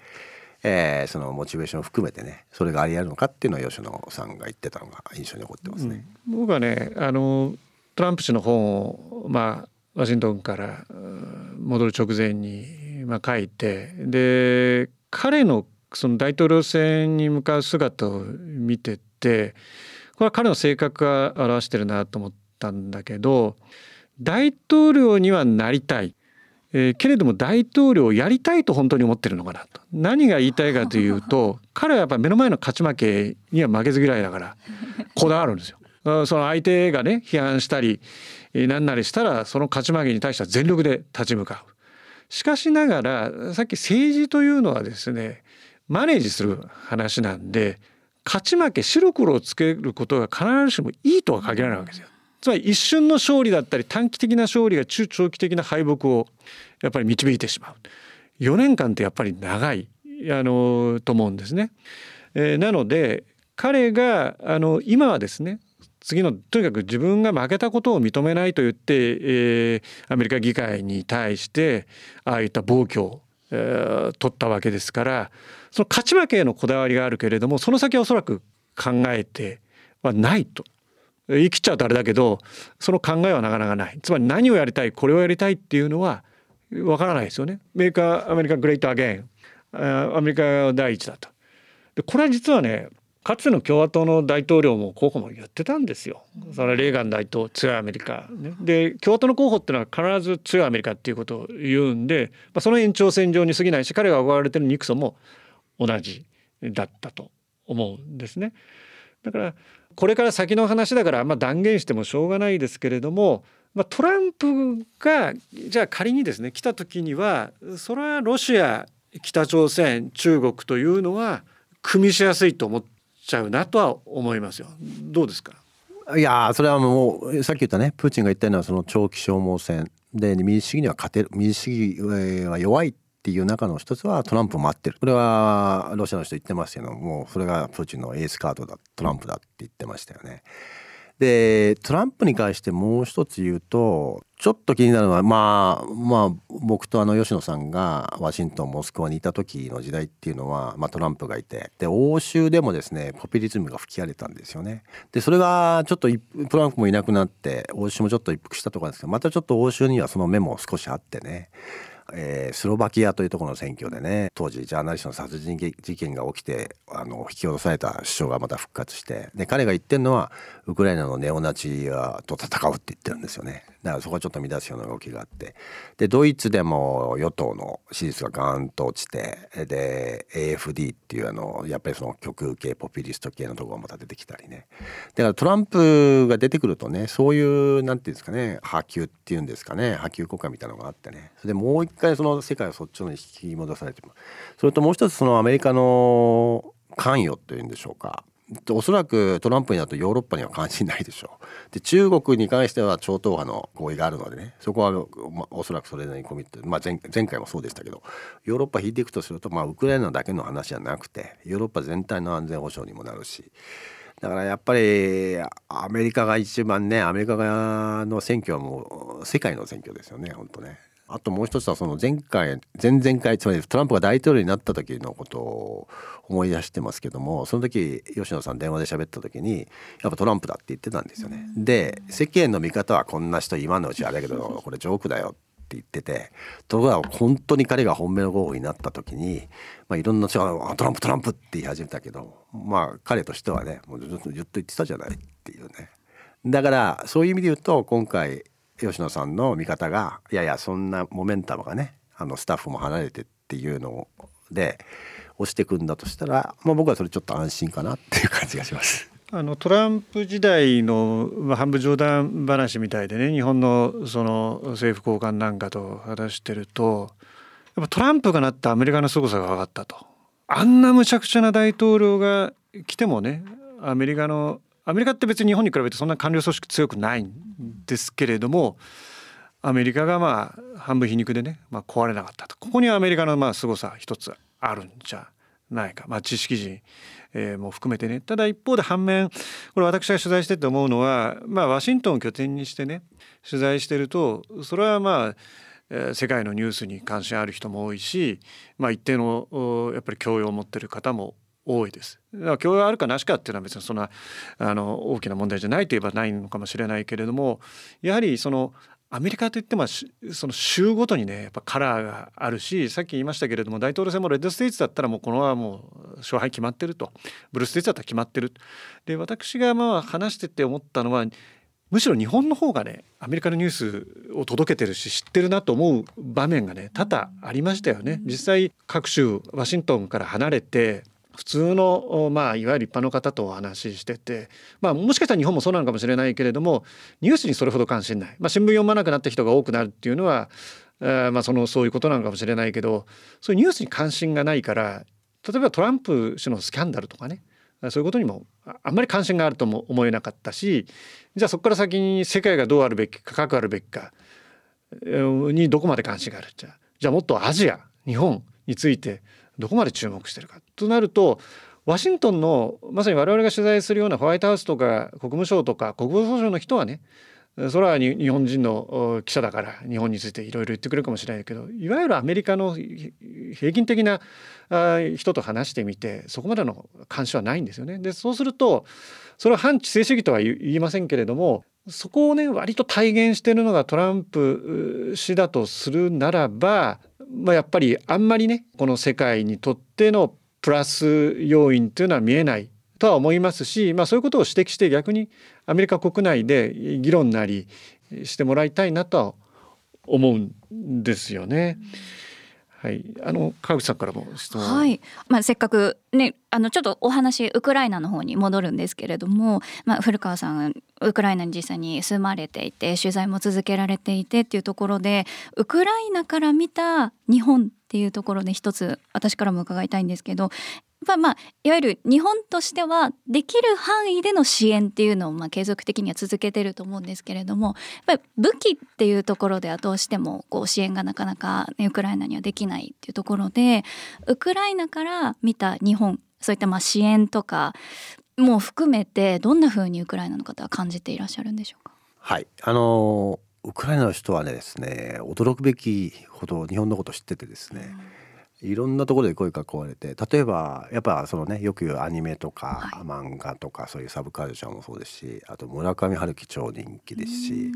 えー、そのモチベーションを含めてねそれがあり得るのかっていうのを吉野さんが言ってたのが印象に残ってますね。うん、僕はねあのトランプ氏の本をまあワシントンから戻る直前に、まあ、書いてで彼のその大統領選に向かう姿を見ててこれは彼の性格が表してるなと思ったんだけど大統領にはなりたい、えー、けれども大統領をやりたいと本当に思ってるのかなと何が言いたいかというと 彼はやっぱり目の前の勝ち負けには負けず嫌いだからこだわるんですよ。その相手がね批判したり何なりしたらその勝ち負けに対しては全力で立ち向かう。しかしながらさっき政治というのはですねマネージする話なんで勝ち負け白黒をつけることが必ずしもいいとは限らないわけですよ。つまり一瞬の勝利だったり短期的な勝利が中長期的な敗北をやっぱり導いてしまう。4年間ってやっぱり長いあのと思うんですね。えー、なので彼があの今はですね次のとにかく自分が負けたことを認めないと言って、えー、アメリカ議会に対してああいった暴挙を、えー、取ったわけですからその勝ち負けへのこだわりがあるけれどもその先はおそらく考えてはないと言い切っちゃうとあれだけどその考えはなかなかないつまり何をやりたいこれをやりたいっていうのはわからないですよね。 Make America Great Again アメリカ第一だと。でこれは実はねかつての共和党の大統領も候補も言ってたんですよ。それレーガン大統領強いアメリカ、ね、で共和党の候補っていうのは必ず強いアメリカっていうことを言うんで、まあ、その延長線上に過ぎないし彼が憧れてるニクソンも同じだったと思うんですね。だからこれから先の話だからあんま断言してもしょうがないですけれども、まあ、トランプがじゃあ仮にですね来た時にはそれはロシア北朝鮮中国というのは組みしやすいと思っちゃうなとは思いますよ。どうですか？いやそれはもうさっき言ったねプーチンが言ったのはその長期消耗戦で民主主義には勝てる民主主義は弱いっっていう中の一つはトランプを待ってるこれはロシアの人言ってますけどもうそれがプーチンのエースカードだトランプだって言ってましたよね。でトランプに関してもう一つ言うとちょっと気になるのはまあまあ僕とあの吉野さんがワシントンモスクワにいた時の時代っていうのは、まあ、トランプがいてで欧州でもですねポピュリズムが吹き荒れたんですよね。でそれがちょっとトランプもいなくなって欧州もちょっと一服したところですけどまたちょっと欧州にはその目も少しあってねえー、スロバキアというところの選挙でね当時ジャーナリストの殺人事件が起きてあの引き落とされた首相がまた復活してで彼が言ってるのはウクライナのネオナチと戦うって言ってるんですよね。だからそこはちょっと乱すような動きがあって。でドイツでも与党の支持率がガーンと落ちてで AFD っていうあのやっぱりその極右系ポピュリスト系のところがまた出てきたりね。だからトランプが出てくるとねそういうなんていうんですかね波及っていうんですかね波及国家みたいなのがあってね。それでもう一回その世界をそっちのに引き戻されてそれともう一つそのアメリカの関与というんでしょうか。おそらくトランプになるとヨーロッパには関心ないでしょう。で中国に関しては超党派の合意があるのでねそこは、まあ、おそらくそれなりにコミット、まあ前、前回もそうでしたけどヨーロッパ引いていくとすると、まあ、ウクライナだけの話じゃなくてヨーロッパ全体の安全保障にもなるしだからやっぱりアメリカが一番ねアメリカ側の選挙はもう世界の選挙ですよね本当ね。あともう一つはその前回前々回つまりトランプが大統領になった時のことを思い出してますけどもその時吉野さん電話で喋った時にやっぱトランプだって言ってたんですよね。で世間の見方はこんな人今のうちあれだけどこれジョークだよって言っててところが本当に彼が本命の候補になった時に、まあ、いろんな人が「トランプトランプ」って言い始めたけどまあ彼としてはねもうずっと言ってたじゃないっていうね。だからそういう意味で言うと今回吉野さんの見方がいやいやそんなモメンタムがねあのスタッフも離れてっていうので押していくんだとしたら、まあ、僕はそれちょっと安心かなっていう感じがします。あのトランプ時代の、まあ、半分冗談話みたいでね日本のその政府高官なんかと話してるとやっぱトランプがなったアメリカの凄さが分かったと。あんなむちゃくちゃな大統領が来てもねアメリカのアメリカって別に日本に比べてそんな官僚組織強くないんですけれどもアメリカがまあ半分皮肉でね、まあ、壊れなかったと。ここにはアメリカのまあ凄さ一つあるんじゃないか、まあ、知識人、えー、も含めてね。ただ一方で反面これ私が取材してて思うのは、まあ、ワシントンを拠点にしてね取材してるとそれはまあ世界のニュースに関心ある人も多いし、まあ、一定のやっぱり教養を持ってる方も多いです。だから教養あるかなしかっていうのは別にそんなあの大きな問題じゃないといえばないのかもしれないけれどもやはりそのアメリカといってもその州ごとにねやっぱカラーがあるしさっき言いましたけれども大統領選もレッドステイツだったらもうこのままもう勝敗決まってるとブルーステイツだったら決まってるで私がまあ話してて思ったのはむしろ日本の方がねアメリカのニュースを届けてるし知ってるなと思う場面がね多々ありましたよね。実際各州ワシントンから離れて普通の、まあ、いわゆる一般の方とお話ししてて、まあ、もしかしたら日本もそうなのかもしれないけれどもニュースにそれほど関心ない、まあ、新聞読まなくなった人が多くなるっていうのは、えー、まあ、そのそういうことなのかもしれないけどそういうニュースに関心がないから例えばトランプ氏のスキャンダルとかねそういうことにもあんまり関心があるとも思えなかったしじゃあそこから先に世界がどうあるべきか関わるべきかにどこまで関心があるじゃ。あじゃあもっとアジア日本についてどこまで注目してるかとなるとワシントンのまさに我々が取材するようなホワイトハウスとか国務省とか国防総省の人はねそれは日本人の記者だから日本についていろいろ言ってくれるかもしれないけどいわゆるアメリカの平均的な人と話してみてそこまでの関心はないんですよね。でそうするとそれは反知性主義とは言いませんけれどもそこをね割と体現しているのがトランプ氏だとするならばまあ、やっぱりあんまりねこの世界にとってのプラス要因というのは見えないとは思いますし、まあ、そういうことを指摘して逆にアメリカ国内で議論なりしてもらいたいなとは思うんですよね。はい、あの川口さんからも質問。はい、まあせっかくね、あのちょっとお話ウクライナの方に戻るんですけれども、まあ古川さんウクライナに実際に住まれていて取材も続けられていてっていうところで、ウクライナから見た日本っていうところで一つ私からも伺いたいんですけど、まあまあいわゆる日本としてはできる範囲での支援っていうのをまあ継続的には続けてると思うんですけれどもやっぱり武器っていうところではどうしてもこう支援がなかなか、ね、ウクライナにはできないっていうところでウクライナから見た日本そういったまあ支援とかも含めてどんなふうにウクライナの方は感じていらっしゃるんでしょうか？はい。あのウクライナの人はねですね驚くべきほど日本のこと知っててですね、うんいろんなところで声かけられて例えばやっぱそのねよく言うアニメとか、はい、漫画とかそういうサブカルチャーもそうですしあと村上春樹超人気ですし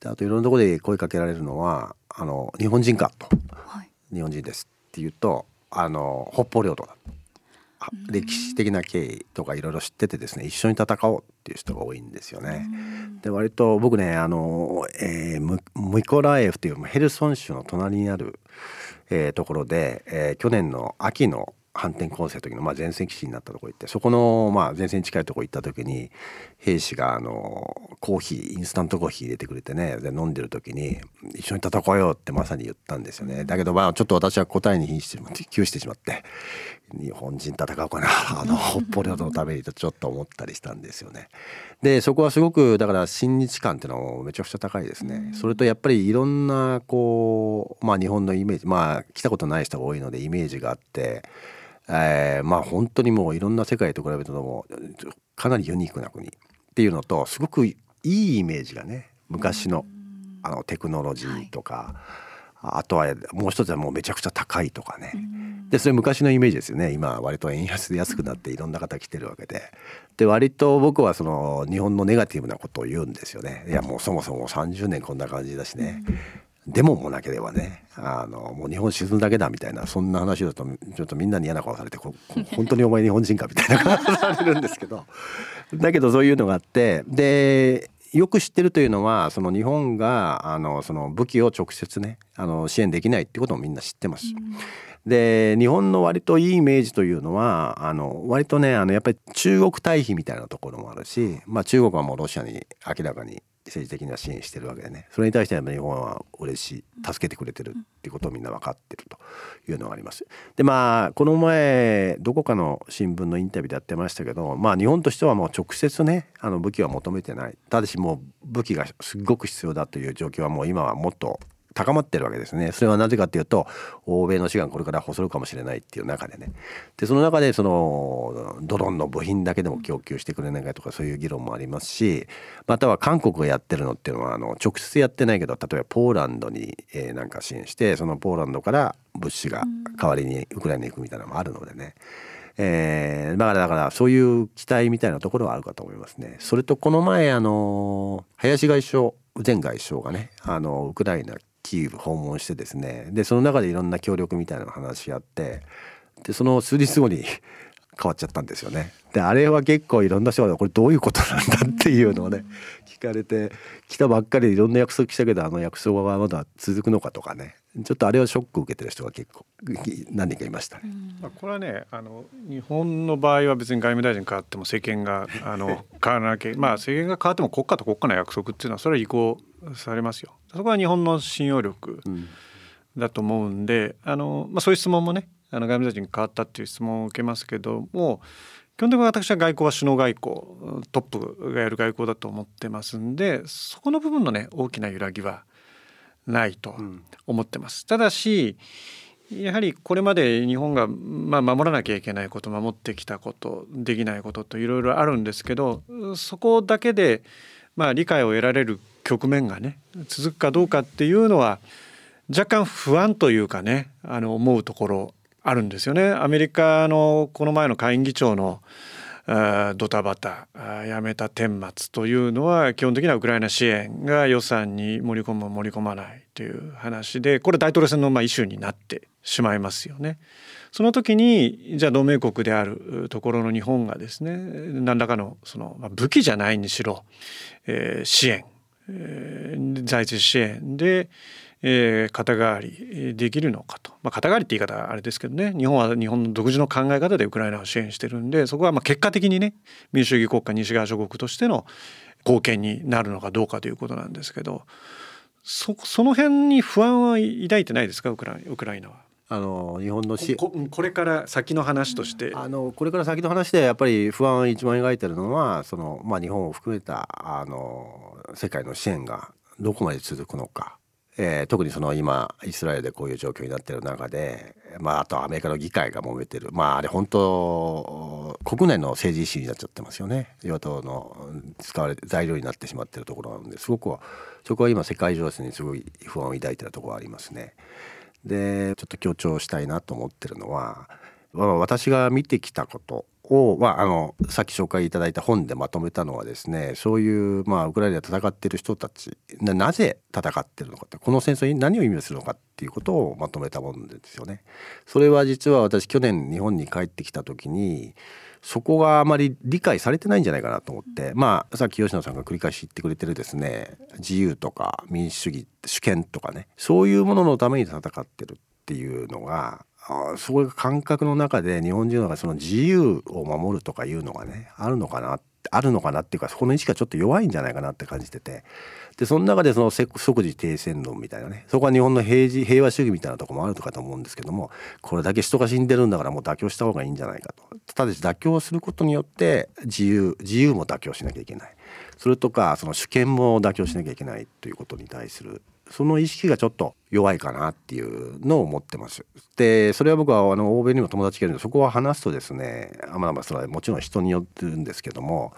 であといろんなところで声かけられるのは「あの日本人か」と、はい、日本人です」って言うとあの北方領土だ歴史的な経緯とかいろいろ知っててですね一緒に戦おうっていう人が多いんですよね。で割と僕ねあの、えー、ムイコラエフというヘルソン州の隣にあるえー、ところで、えー、去年の秋の反転攻勢の時の、まあ、前線基地になったとこ行ってそこの、まあ、前線に近いとこ行った時に兵士があのコーヒーインスタントコーヒー入れてくれてねで飲んでる時に「一緒に戦おうよ」ってまさに言ったんですよね。だけどまあちょっと私は答えに窮してしまって日本人戦おうかな あの北方領土のためにとちょっと思ったりしたんですよね。でそこはすごくだから親日感っていうのもめちゃくちゃ高いですね。それとやっぱりいろんなこうまあ日本のイメージまあ来たことない人が多いのでイメージがあって。えー、まあ本当にもういろんな世界と比べてもかなりユニークな国っていうのとすごくいいイメージがね昔のあのテクノロジーとか、はい、あとはもう一つはもうめちゃくちゃ高いとかね。でそれ昔のイメージですよね。今割と円安で安くなっていろんな方来てるわけで。で割と僕はその日本のネガティブなことを言うんですよね。いやもうそもそも30年こんな感じだしね、デモもなければねあのもう日本沈むだけだみたいなそんな話だとちょっとみんなに嫌な顔されて本当にお前日本人かみたいな顔されるんですけど。だけどそういうのがあってでよく知ってるというのはその日本があのその武器を直接ねあの支援できないってこともみんな知ってます。で日本の割といいイメージというのはあの割とねあのやっぱり中国対比みたいなところもあるし、まあ、中国はもうロシアに明らかに政治的には支援してるわけでね。それに対して日本は嬉しい。助けてくれてるっていうことをみんな分かってるというのがあります。でまあこの前どこかの新聞のインタビューでやってましたけどまあ日本としてはもう直接ねあの武器は求めてない。ただしもう武器がすっごく必要だという状況はもう今はもっと高まってるわけですねそれはなぜかっていうと欧米の志願これから細るかもしれないっていう中でねでその中でそのドローンの部品だけでも供給してくれないかとかそういう議論もありますしまたは韓国がやってるのっていうのはあの直接やってないけど例えばポーランドに、えなんか支援してそのポーランドから物資が代わりにウクライナに行くみたいなのもあるのでね。えー、だからだからそういう期待みたいなところはあるかと思いますね。それとこの前あの林外相前外相がねあのウクライナキーウ訪問してですねでその中でいろんな協力みたいな話し合ってでその数日後に 変わっちゃったんですよね。であれは結構いろんな人がこれどういうことなんだっていうのをね聞かれて来たばっかりでいろんな約束したけどあの約束はまだ続くのかとかねちょっとあれはショック受けてる人が結構何人かいましたね。まあ、これはねあの日本の場合は別に外務大臣変わっても政権があの 変わらなきゃまあ政権が変わっても国家と国家の約束っていうのはそれは移行されますよ。そこは日本の信用力だと思うんで、あのまあ、そういう質問もねあの外務大臣が変わったっていう質問を受けますけども基本的に私は外交は首脳外交トップがやる外交だと思ってますんでそこの部分のね大きな揺らぎはないと思ってます。ただしやはりこれまで日本がまあ守らなきゃいけないこと守ってきたことできないことといろいろあるんですけどそこだけでまあ理解を得られる局面がね続くかどうかっていうのは若干不安というかねあの思うところあるんですよね。アメリカのこの前の下院議長のドタバタやめた顛末というのは基本的にはウクライナ支援が予算に盛り込む盛り込まないという話でこれ大統領選のまあイシューになってしまいますよね。その時にじゃあ同盟国であるところの日本がですね何らかのその、まあ、武器じゃないにしろ、えー、支援、えー、財政支援で、えー、肩代わりできるのかと、まあ、肩代わりって言い方はあれですけどね。日本は日本の独自の考え方でウクライナを支援してるんでそこはまあ結果的にね民主主義国家西側諸国としての貢献になるのかどうかということなんですけどそその辺に不安は抱いてないですか？ウクライウクライナは。あの日本のしここれから先の話として。あのこれから先の話でやっぱり不安を一番描いてるのはその、まあ、日本を含めたあの世界の支援がどこまで続くのか。えー、特にその今イスラエルでこういう状況になってる中で、まあ、あとアメリカの議会が揉めてる。まああれ本当国内の政治イシューになっちゃってますよね。与党の使われて材料になってしまってるところなのですごくそこは今世界情勢にすごい不安を抱いてるところはありますね。でちょっと強調したいなと思ってるのは、私が見てきたことを、まあ、あのさっき紹介いただいた本でまとめたのはですねそういう、まあ、ウクライナで戦ってる人たちなぜ戦ってるのかってこの戦争に何を意味するのかっていうことをまとめたものですよね。それは実は私去年日本に帰ってきた時にそこがあまり理解されてないんじゃないかなと思って。まあさっき吉野さんが繰り返し言ってくれてるですね自由とか民主主義主権とかね。そういうもののために戦ってるっていうのがそういう感覚の中で日本人がその自由を守るとかいうのがねあるのかなあるのかなっていうかそこの意識がちょっと弱いんじゃないかなって感じて即でその中でその即時停戦論みたいなねそこは日本の平時平和主義みたいなとこもあるとかと思うんですけどもこれだけ人が死んでるんだからもう妥協した方がいいんじゃないかとただし妥協することによって自由自由も妥協しなきゃいけないそれとかその主権も妥協しなきゃいけないということに対するその意識がちょっと弱いかなっていうのを思ってます。でそれは僕はあの欧米にも友達がいるのでそこは話すとですねまあまあそれはもちろん人によってるんですけども、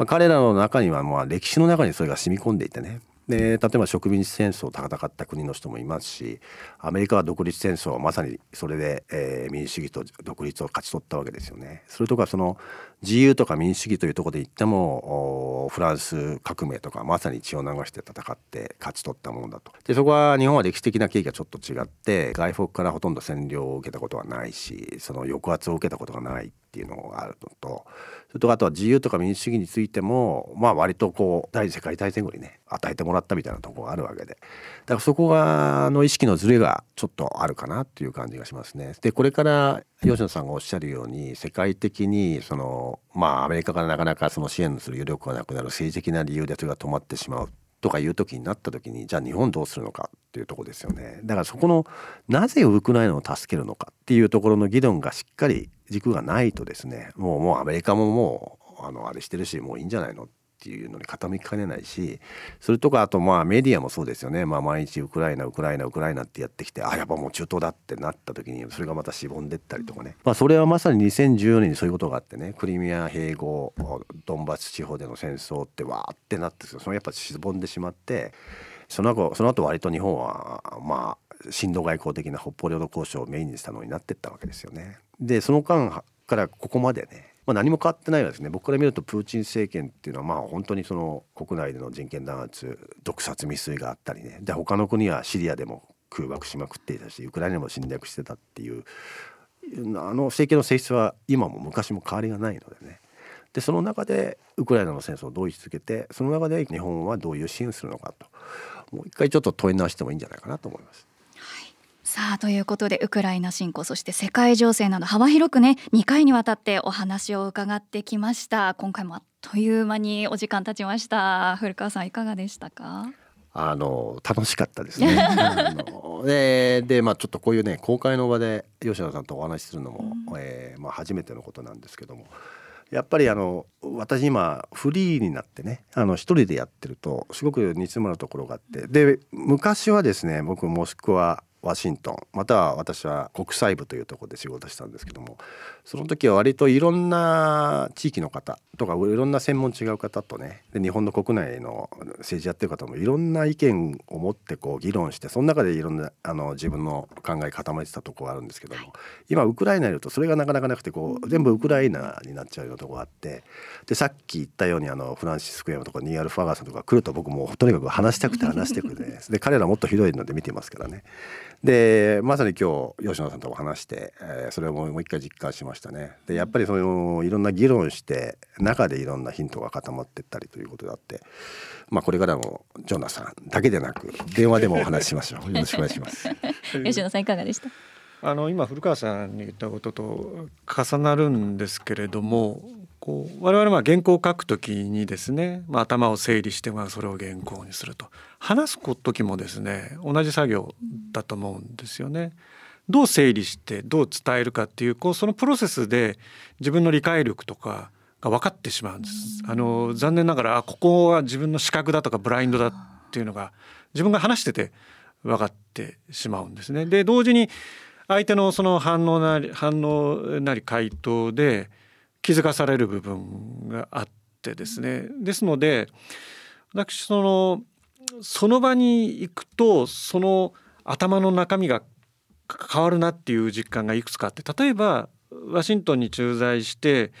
まあ、彼らの中にはまあ歴史の中にそれが染み込んでいてねで例えば植民地戦争を戦った国の人もいますしアメリカは独立戦争はまさにそれで、えー、民主主義と独立を勝ち取ったわけですよね。それとかその自由とか民主主義というところで言ってもフランス革命とかまさに血を流して戦って勝ち取ったものだと。でそこは日本は歴史的な経緯がちょっと違って外国からほとんど占領を受けたことはないしその抑圧を受けたことがないっていうのがあるのとそれとあとは自由とか民主主義についてもまあ割とこう第二次世界大戦後にね与えてもらったみたいなとこがあるわけでだからそこがの意識のズレがちょっとあるかなっていう感じがしますね。でこれから吉野さんがおっしゃるように世界的にそのまあアメリカからなかなかその支援する余力がなくなる政治的な理由でそれが止まってしまうとかいう時になった時にじゃあ日本どうするのかっていうとこですよね。だからそこのなぜウクライナを助けるのかっていうところの議論がしっかり軸がないとですねもうもうアメリカももうあのあれしてるしもういいんじゃないのっていうのに傾きかねないしそれとかあとまあメディアもそうですよね、まあ、毎日ウクライナウクライナウクライナってやってきてあやっぱもう中東だってなった時にそれがまたしぼんでったりとかね、まあ、それはまさに2014年にそういうことがあってねクリミア併合ドンバス地方での戦争ってわーってなってそのやっぱしぼんでしまってその後その後割と日本はまあ親土外交的な北方領土交渉をメインにしたのになってったわけですよね。でその間からここまでね、まあ、何も変わってないわけですね。僕から見るとプーチン政権っていうのはまあ本当にその国内での人権弾圧毒殺未遂があったりね。で他の国はシリアでも空爆しまくっていたしウクライナも侵略してたっていうあの政権の性質は今も昔も変わりがないのでね。でその中でウクライナの戦争をどう位置づけてその中で日本はどういう支援するのかと。もう一回ちょっと問い直してもいいんじゃないかなと思います。さあということでウクライナ侵攻そして世界情勢など幅広くね2回にわたってお話を伺ってきました。今回もあっという間にお時間経ちました。古川さんいかがでしたか？あの楽しかったですね。ででまあちょっとこういうね公開の場で吉野さんとお話しするのも、うん、えー、まあ、初めてのことなんですけどもやっぱりあの私今フリーになってねあの一人でやってるとすごく煮詰まるところがあってで昔はですね僕モスクワワシントンまたは私は国際部というところで仕事したんですけどもその時は割といろんな地域の方とかいろんな専門違う方とねで日本の国内の政治やってる方もいろんな意見を持ってこう議論してその中でいろんなあの自分の考え固めてたところがあるんですけども今ウクライナにいるとそれがなかなかなくてこう全部ウクライナになっちゃうようなところがあってでさっき言ったようにあのフランシス・クエムとかニーアル・ファガーさんとか来ると僕もとにかく話したくて話したくて、ね、で彼らもっとひどいので見てますからね。でまさに今日吉野さんとお話して、えー、それをもう一回実感しましたね。でやっぱりそのいろんな議論して中でいろんなヒントが固まっていったりということであって、まあ、これからもジョナさんだけでなく電話でもお話ししましょう。よろしくお願いします。吉野さんいかがでした？あの今古川さんに言ったことと重なるんですけれどもこう我々は原稿を書くときにですね、まあ、頭を整理してまあそれを原稿にすると話す時もですね同じ作業だと思うんですよね。どう整理してどう伝えるかっていうこうそのプロセスで自分の理解力とかが分かってしまうんです。あの残念ながらここは自分の視覚だとかブラインドだっていうのが自分が話してて分かってしまうんですね。で同時に相手のその反応なり反応なり回答で気づかされる部分があってですねですので私そのその場に行くとその頭の中身が変わるなっていう実感がいくつかあって例えばワシントンに駐在して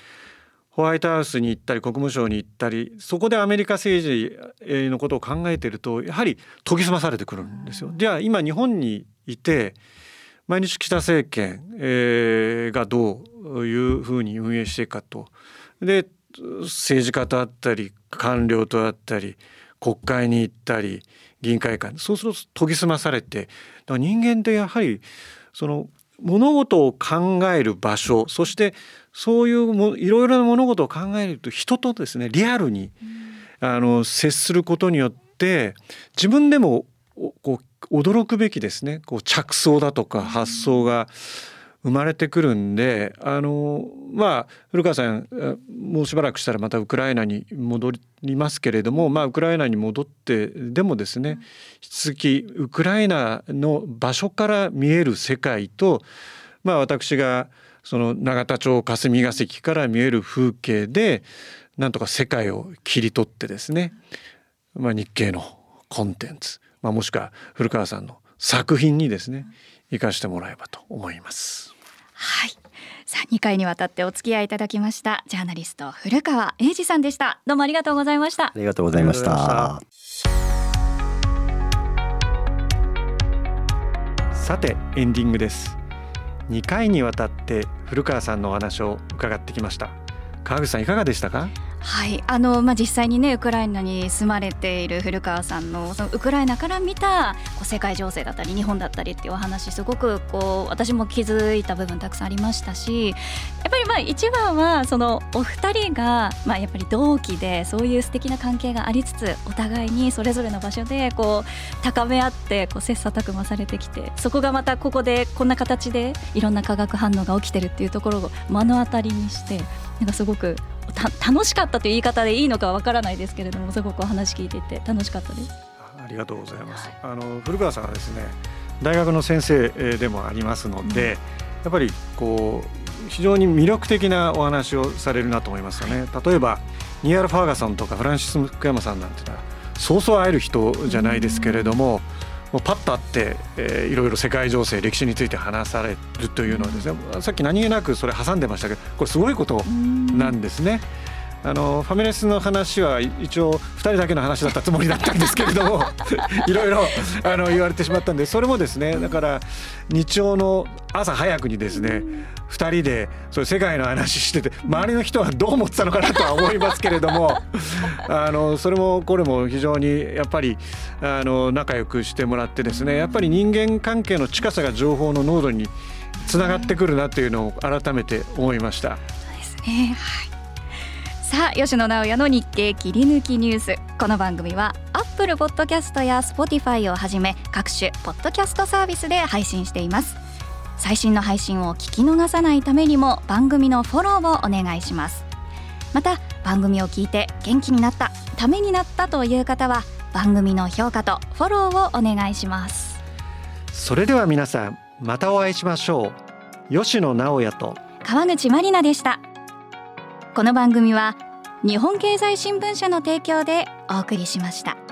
ホワイトハウスに行ったり国務省に行ったりそこでアメリカ政治のことを考えてるとやはり研ぎ澄まされてくるんですよ。じゃあ今日本にいて毎日岸田政権、えー、がどういうふうに運営していくかとで政治家と会ったり官僚と会ったり国会に行ったり議員会館そうすると研ぎ澄まされてだから人間ってやはりその物事を考える場所そしてそういうもいろいろな物事を考えると人とですねリアルに、あの接することによって自分でもこう驚くべきですね。こう着想だとか発想が生まれてくるんであのまあ古川さんもうしばらくしたらまたウクライナに戻りますけれどもまあウクライナに戻ってでもですね引き続きウクライナの場所から見える世界とまあ私がその永田町霞が関から見える風景でなんとか世界を切り取ってですね、まあ、日経のコンテンツまあ、もしくは古川さんの作品にですね生かしてもらえばと思います。はい。さあ2回にわたってお付き合いいただきましたジャーナリスト古川英二さんでした。どうもありがとうございました。ありがとうございました。さてエンディングです。2回にわたって古川さんのお話を伺ってきました。川口さんいかがでしたか？はい。あのまあ、実際にねウクライナに住まれている古川さんのそのウクライナから見たこう世界情勢だったり日本だったりっていうお話すごくこう私も気づいた部分たくさんありましたしやっぱりまあ一番はそのお二人がまあやっぱり同期でそういう素敵な関係がありつつお互いにそれぞれの場所でこう高め合ってこう切磋琢磨されてきてそこがまたここでこんな形でいろんな化学反応が起きてるっていうところを目の当たりにしてなんかすごく楽しかったという言い方でいいのかはわからないですけれどもすごくお話聞いていて楽しかったです。ありがとうございます、はい、あの古川さんはですね大学の先生でもありますので、うん、やっぱりこう非常に魅力的なお話をされるなと思いますよね。例えばニアル・ファーガソンとかフランシス・ムックヤマさんなんていうのはそうそう会える人じゃないですけれども、うんもうパッと会って、えー、いろいろ世界情勢歴史について話されるというのはですねさっき何気なくそれ挟んでましたけどこれすごいことなんですね。あのファミレスの話は一応2人だけの話だったつもりだったんですけれども いろいろ言われてしまったんでそれもですねだから日曜の朝早くにですね2人でそう世界の話してて周りの人はどう思ってたのかなとは思いますけれども あのそれもこれも非常にやっぱりあの仲良くしてもらってですねやっぱり人間関係の近さが情報の濃度につながってくるなというのを改めて思いました。そうですねはいさあ吉野直也の日経切り抜きニュース。この番組は Apple Podcast や Spotify をはじめ各種ポッドキャストサービスで配信しています。最新の配信を聞き逃さないためにも番組のフォローをお願いします。また番組を聞いて元気になったためになったという方は番組の評価とフォローをお願いします。それでは皆さんまたお会いしましょう。吉野直也と。川口まりなでしたこの番組は日本経済新聞社の提供でお送りしました。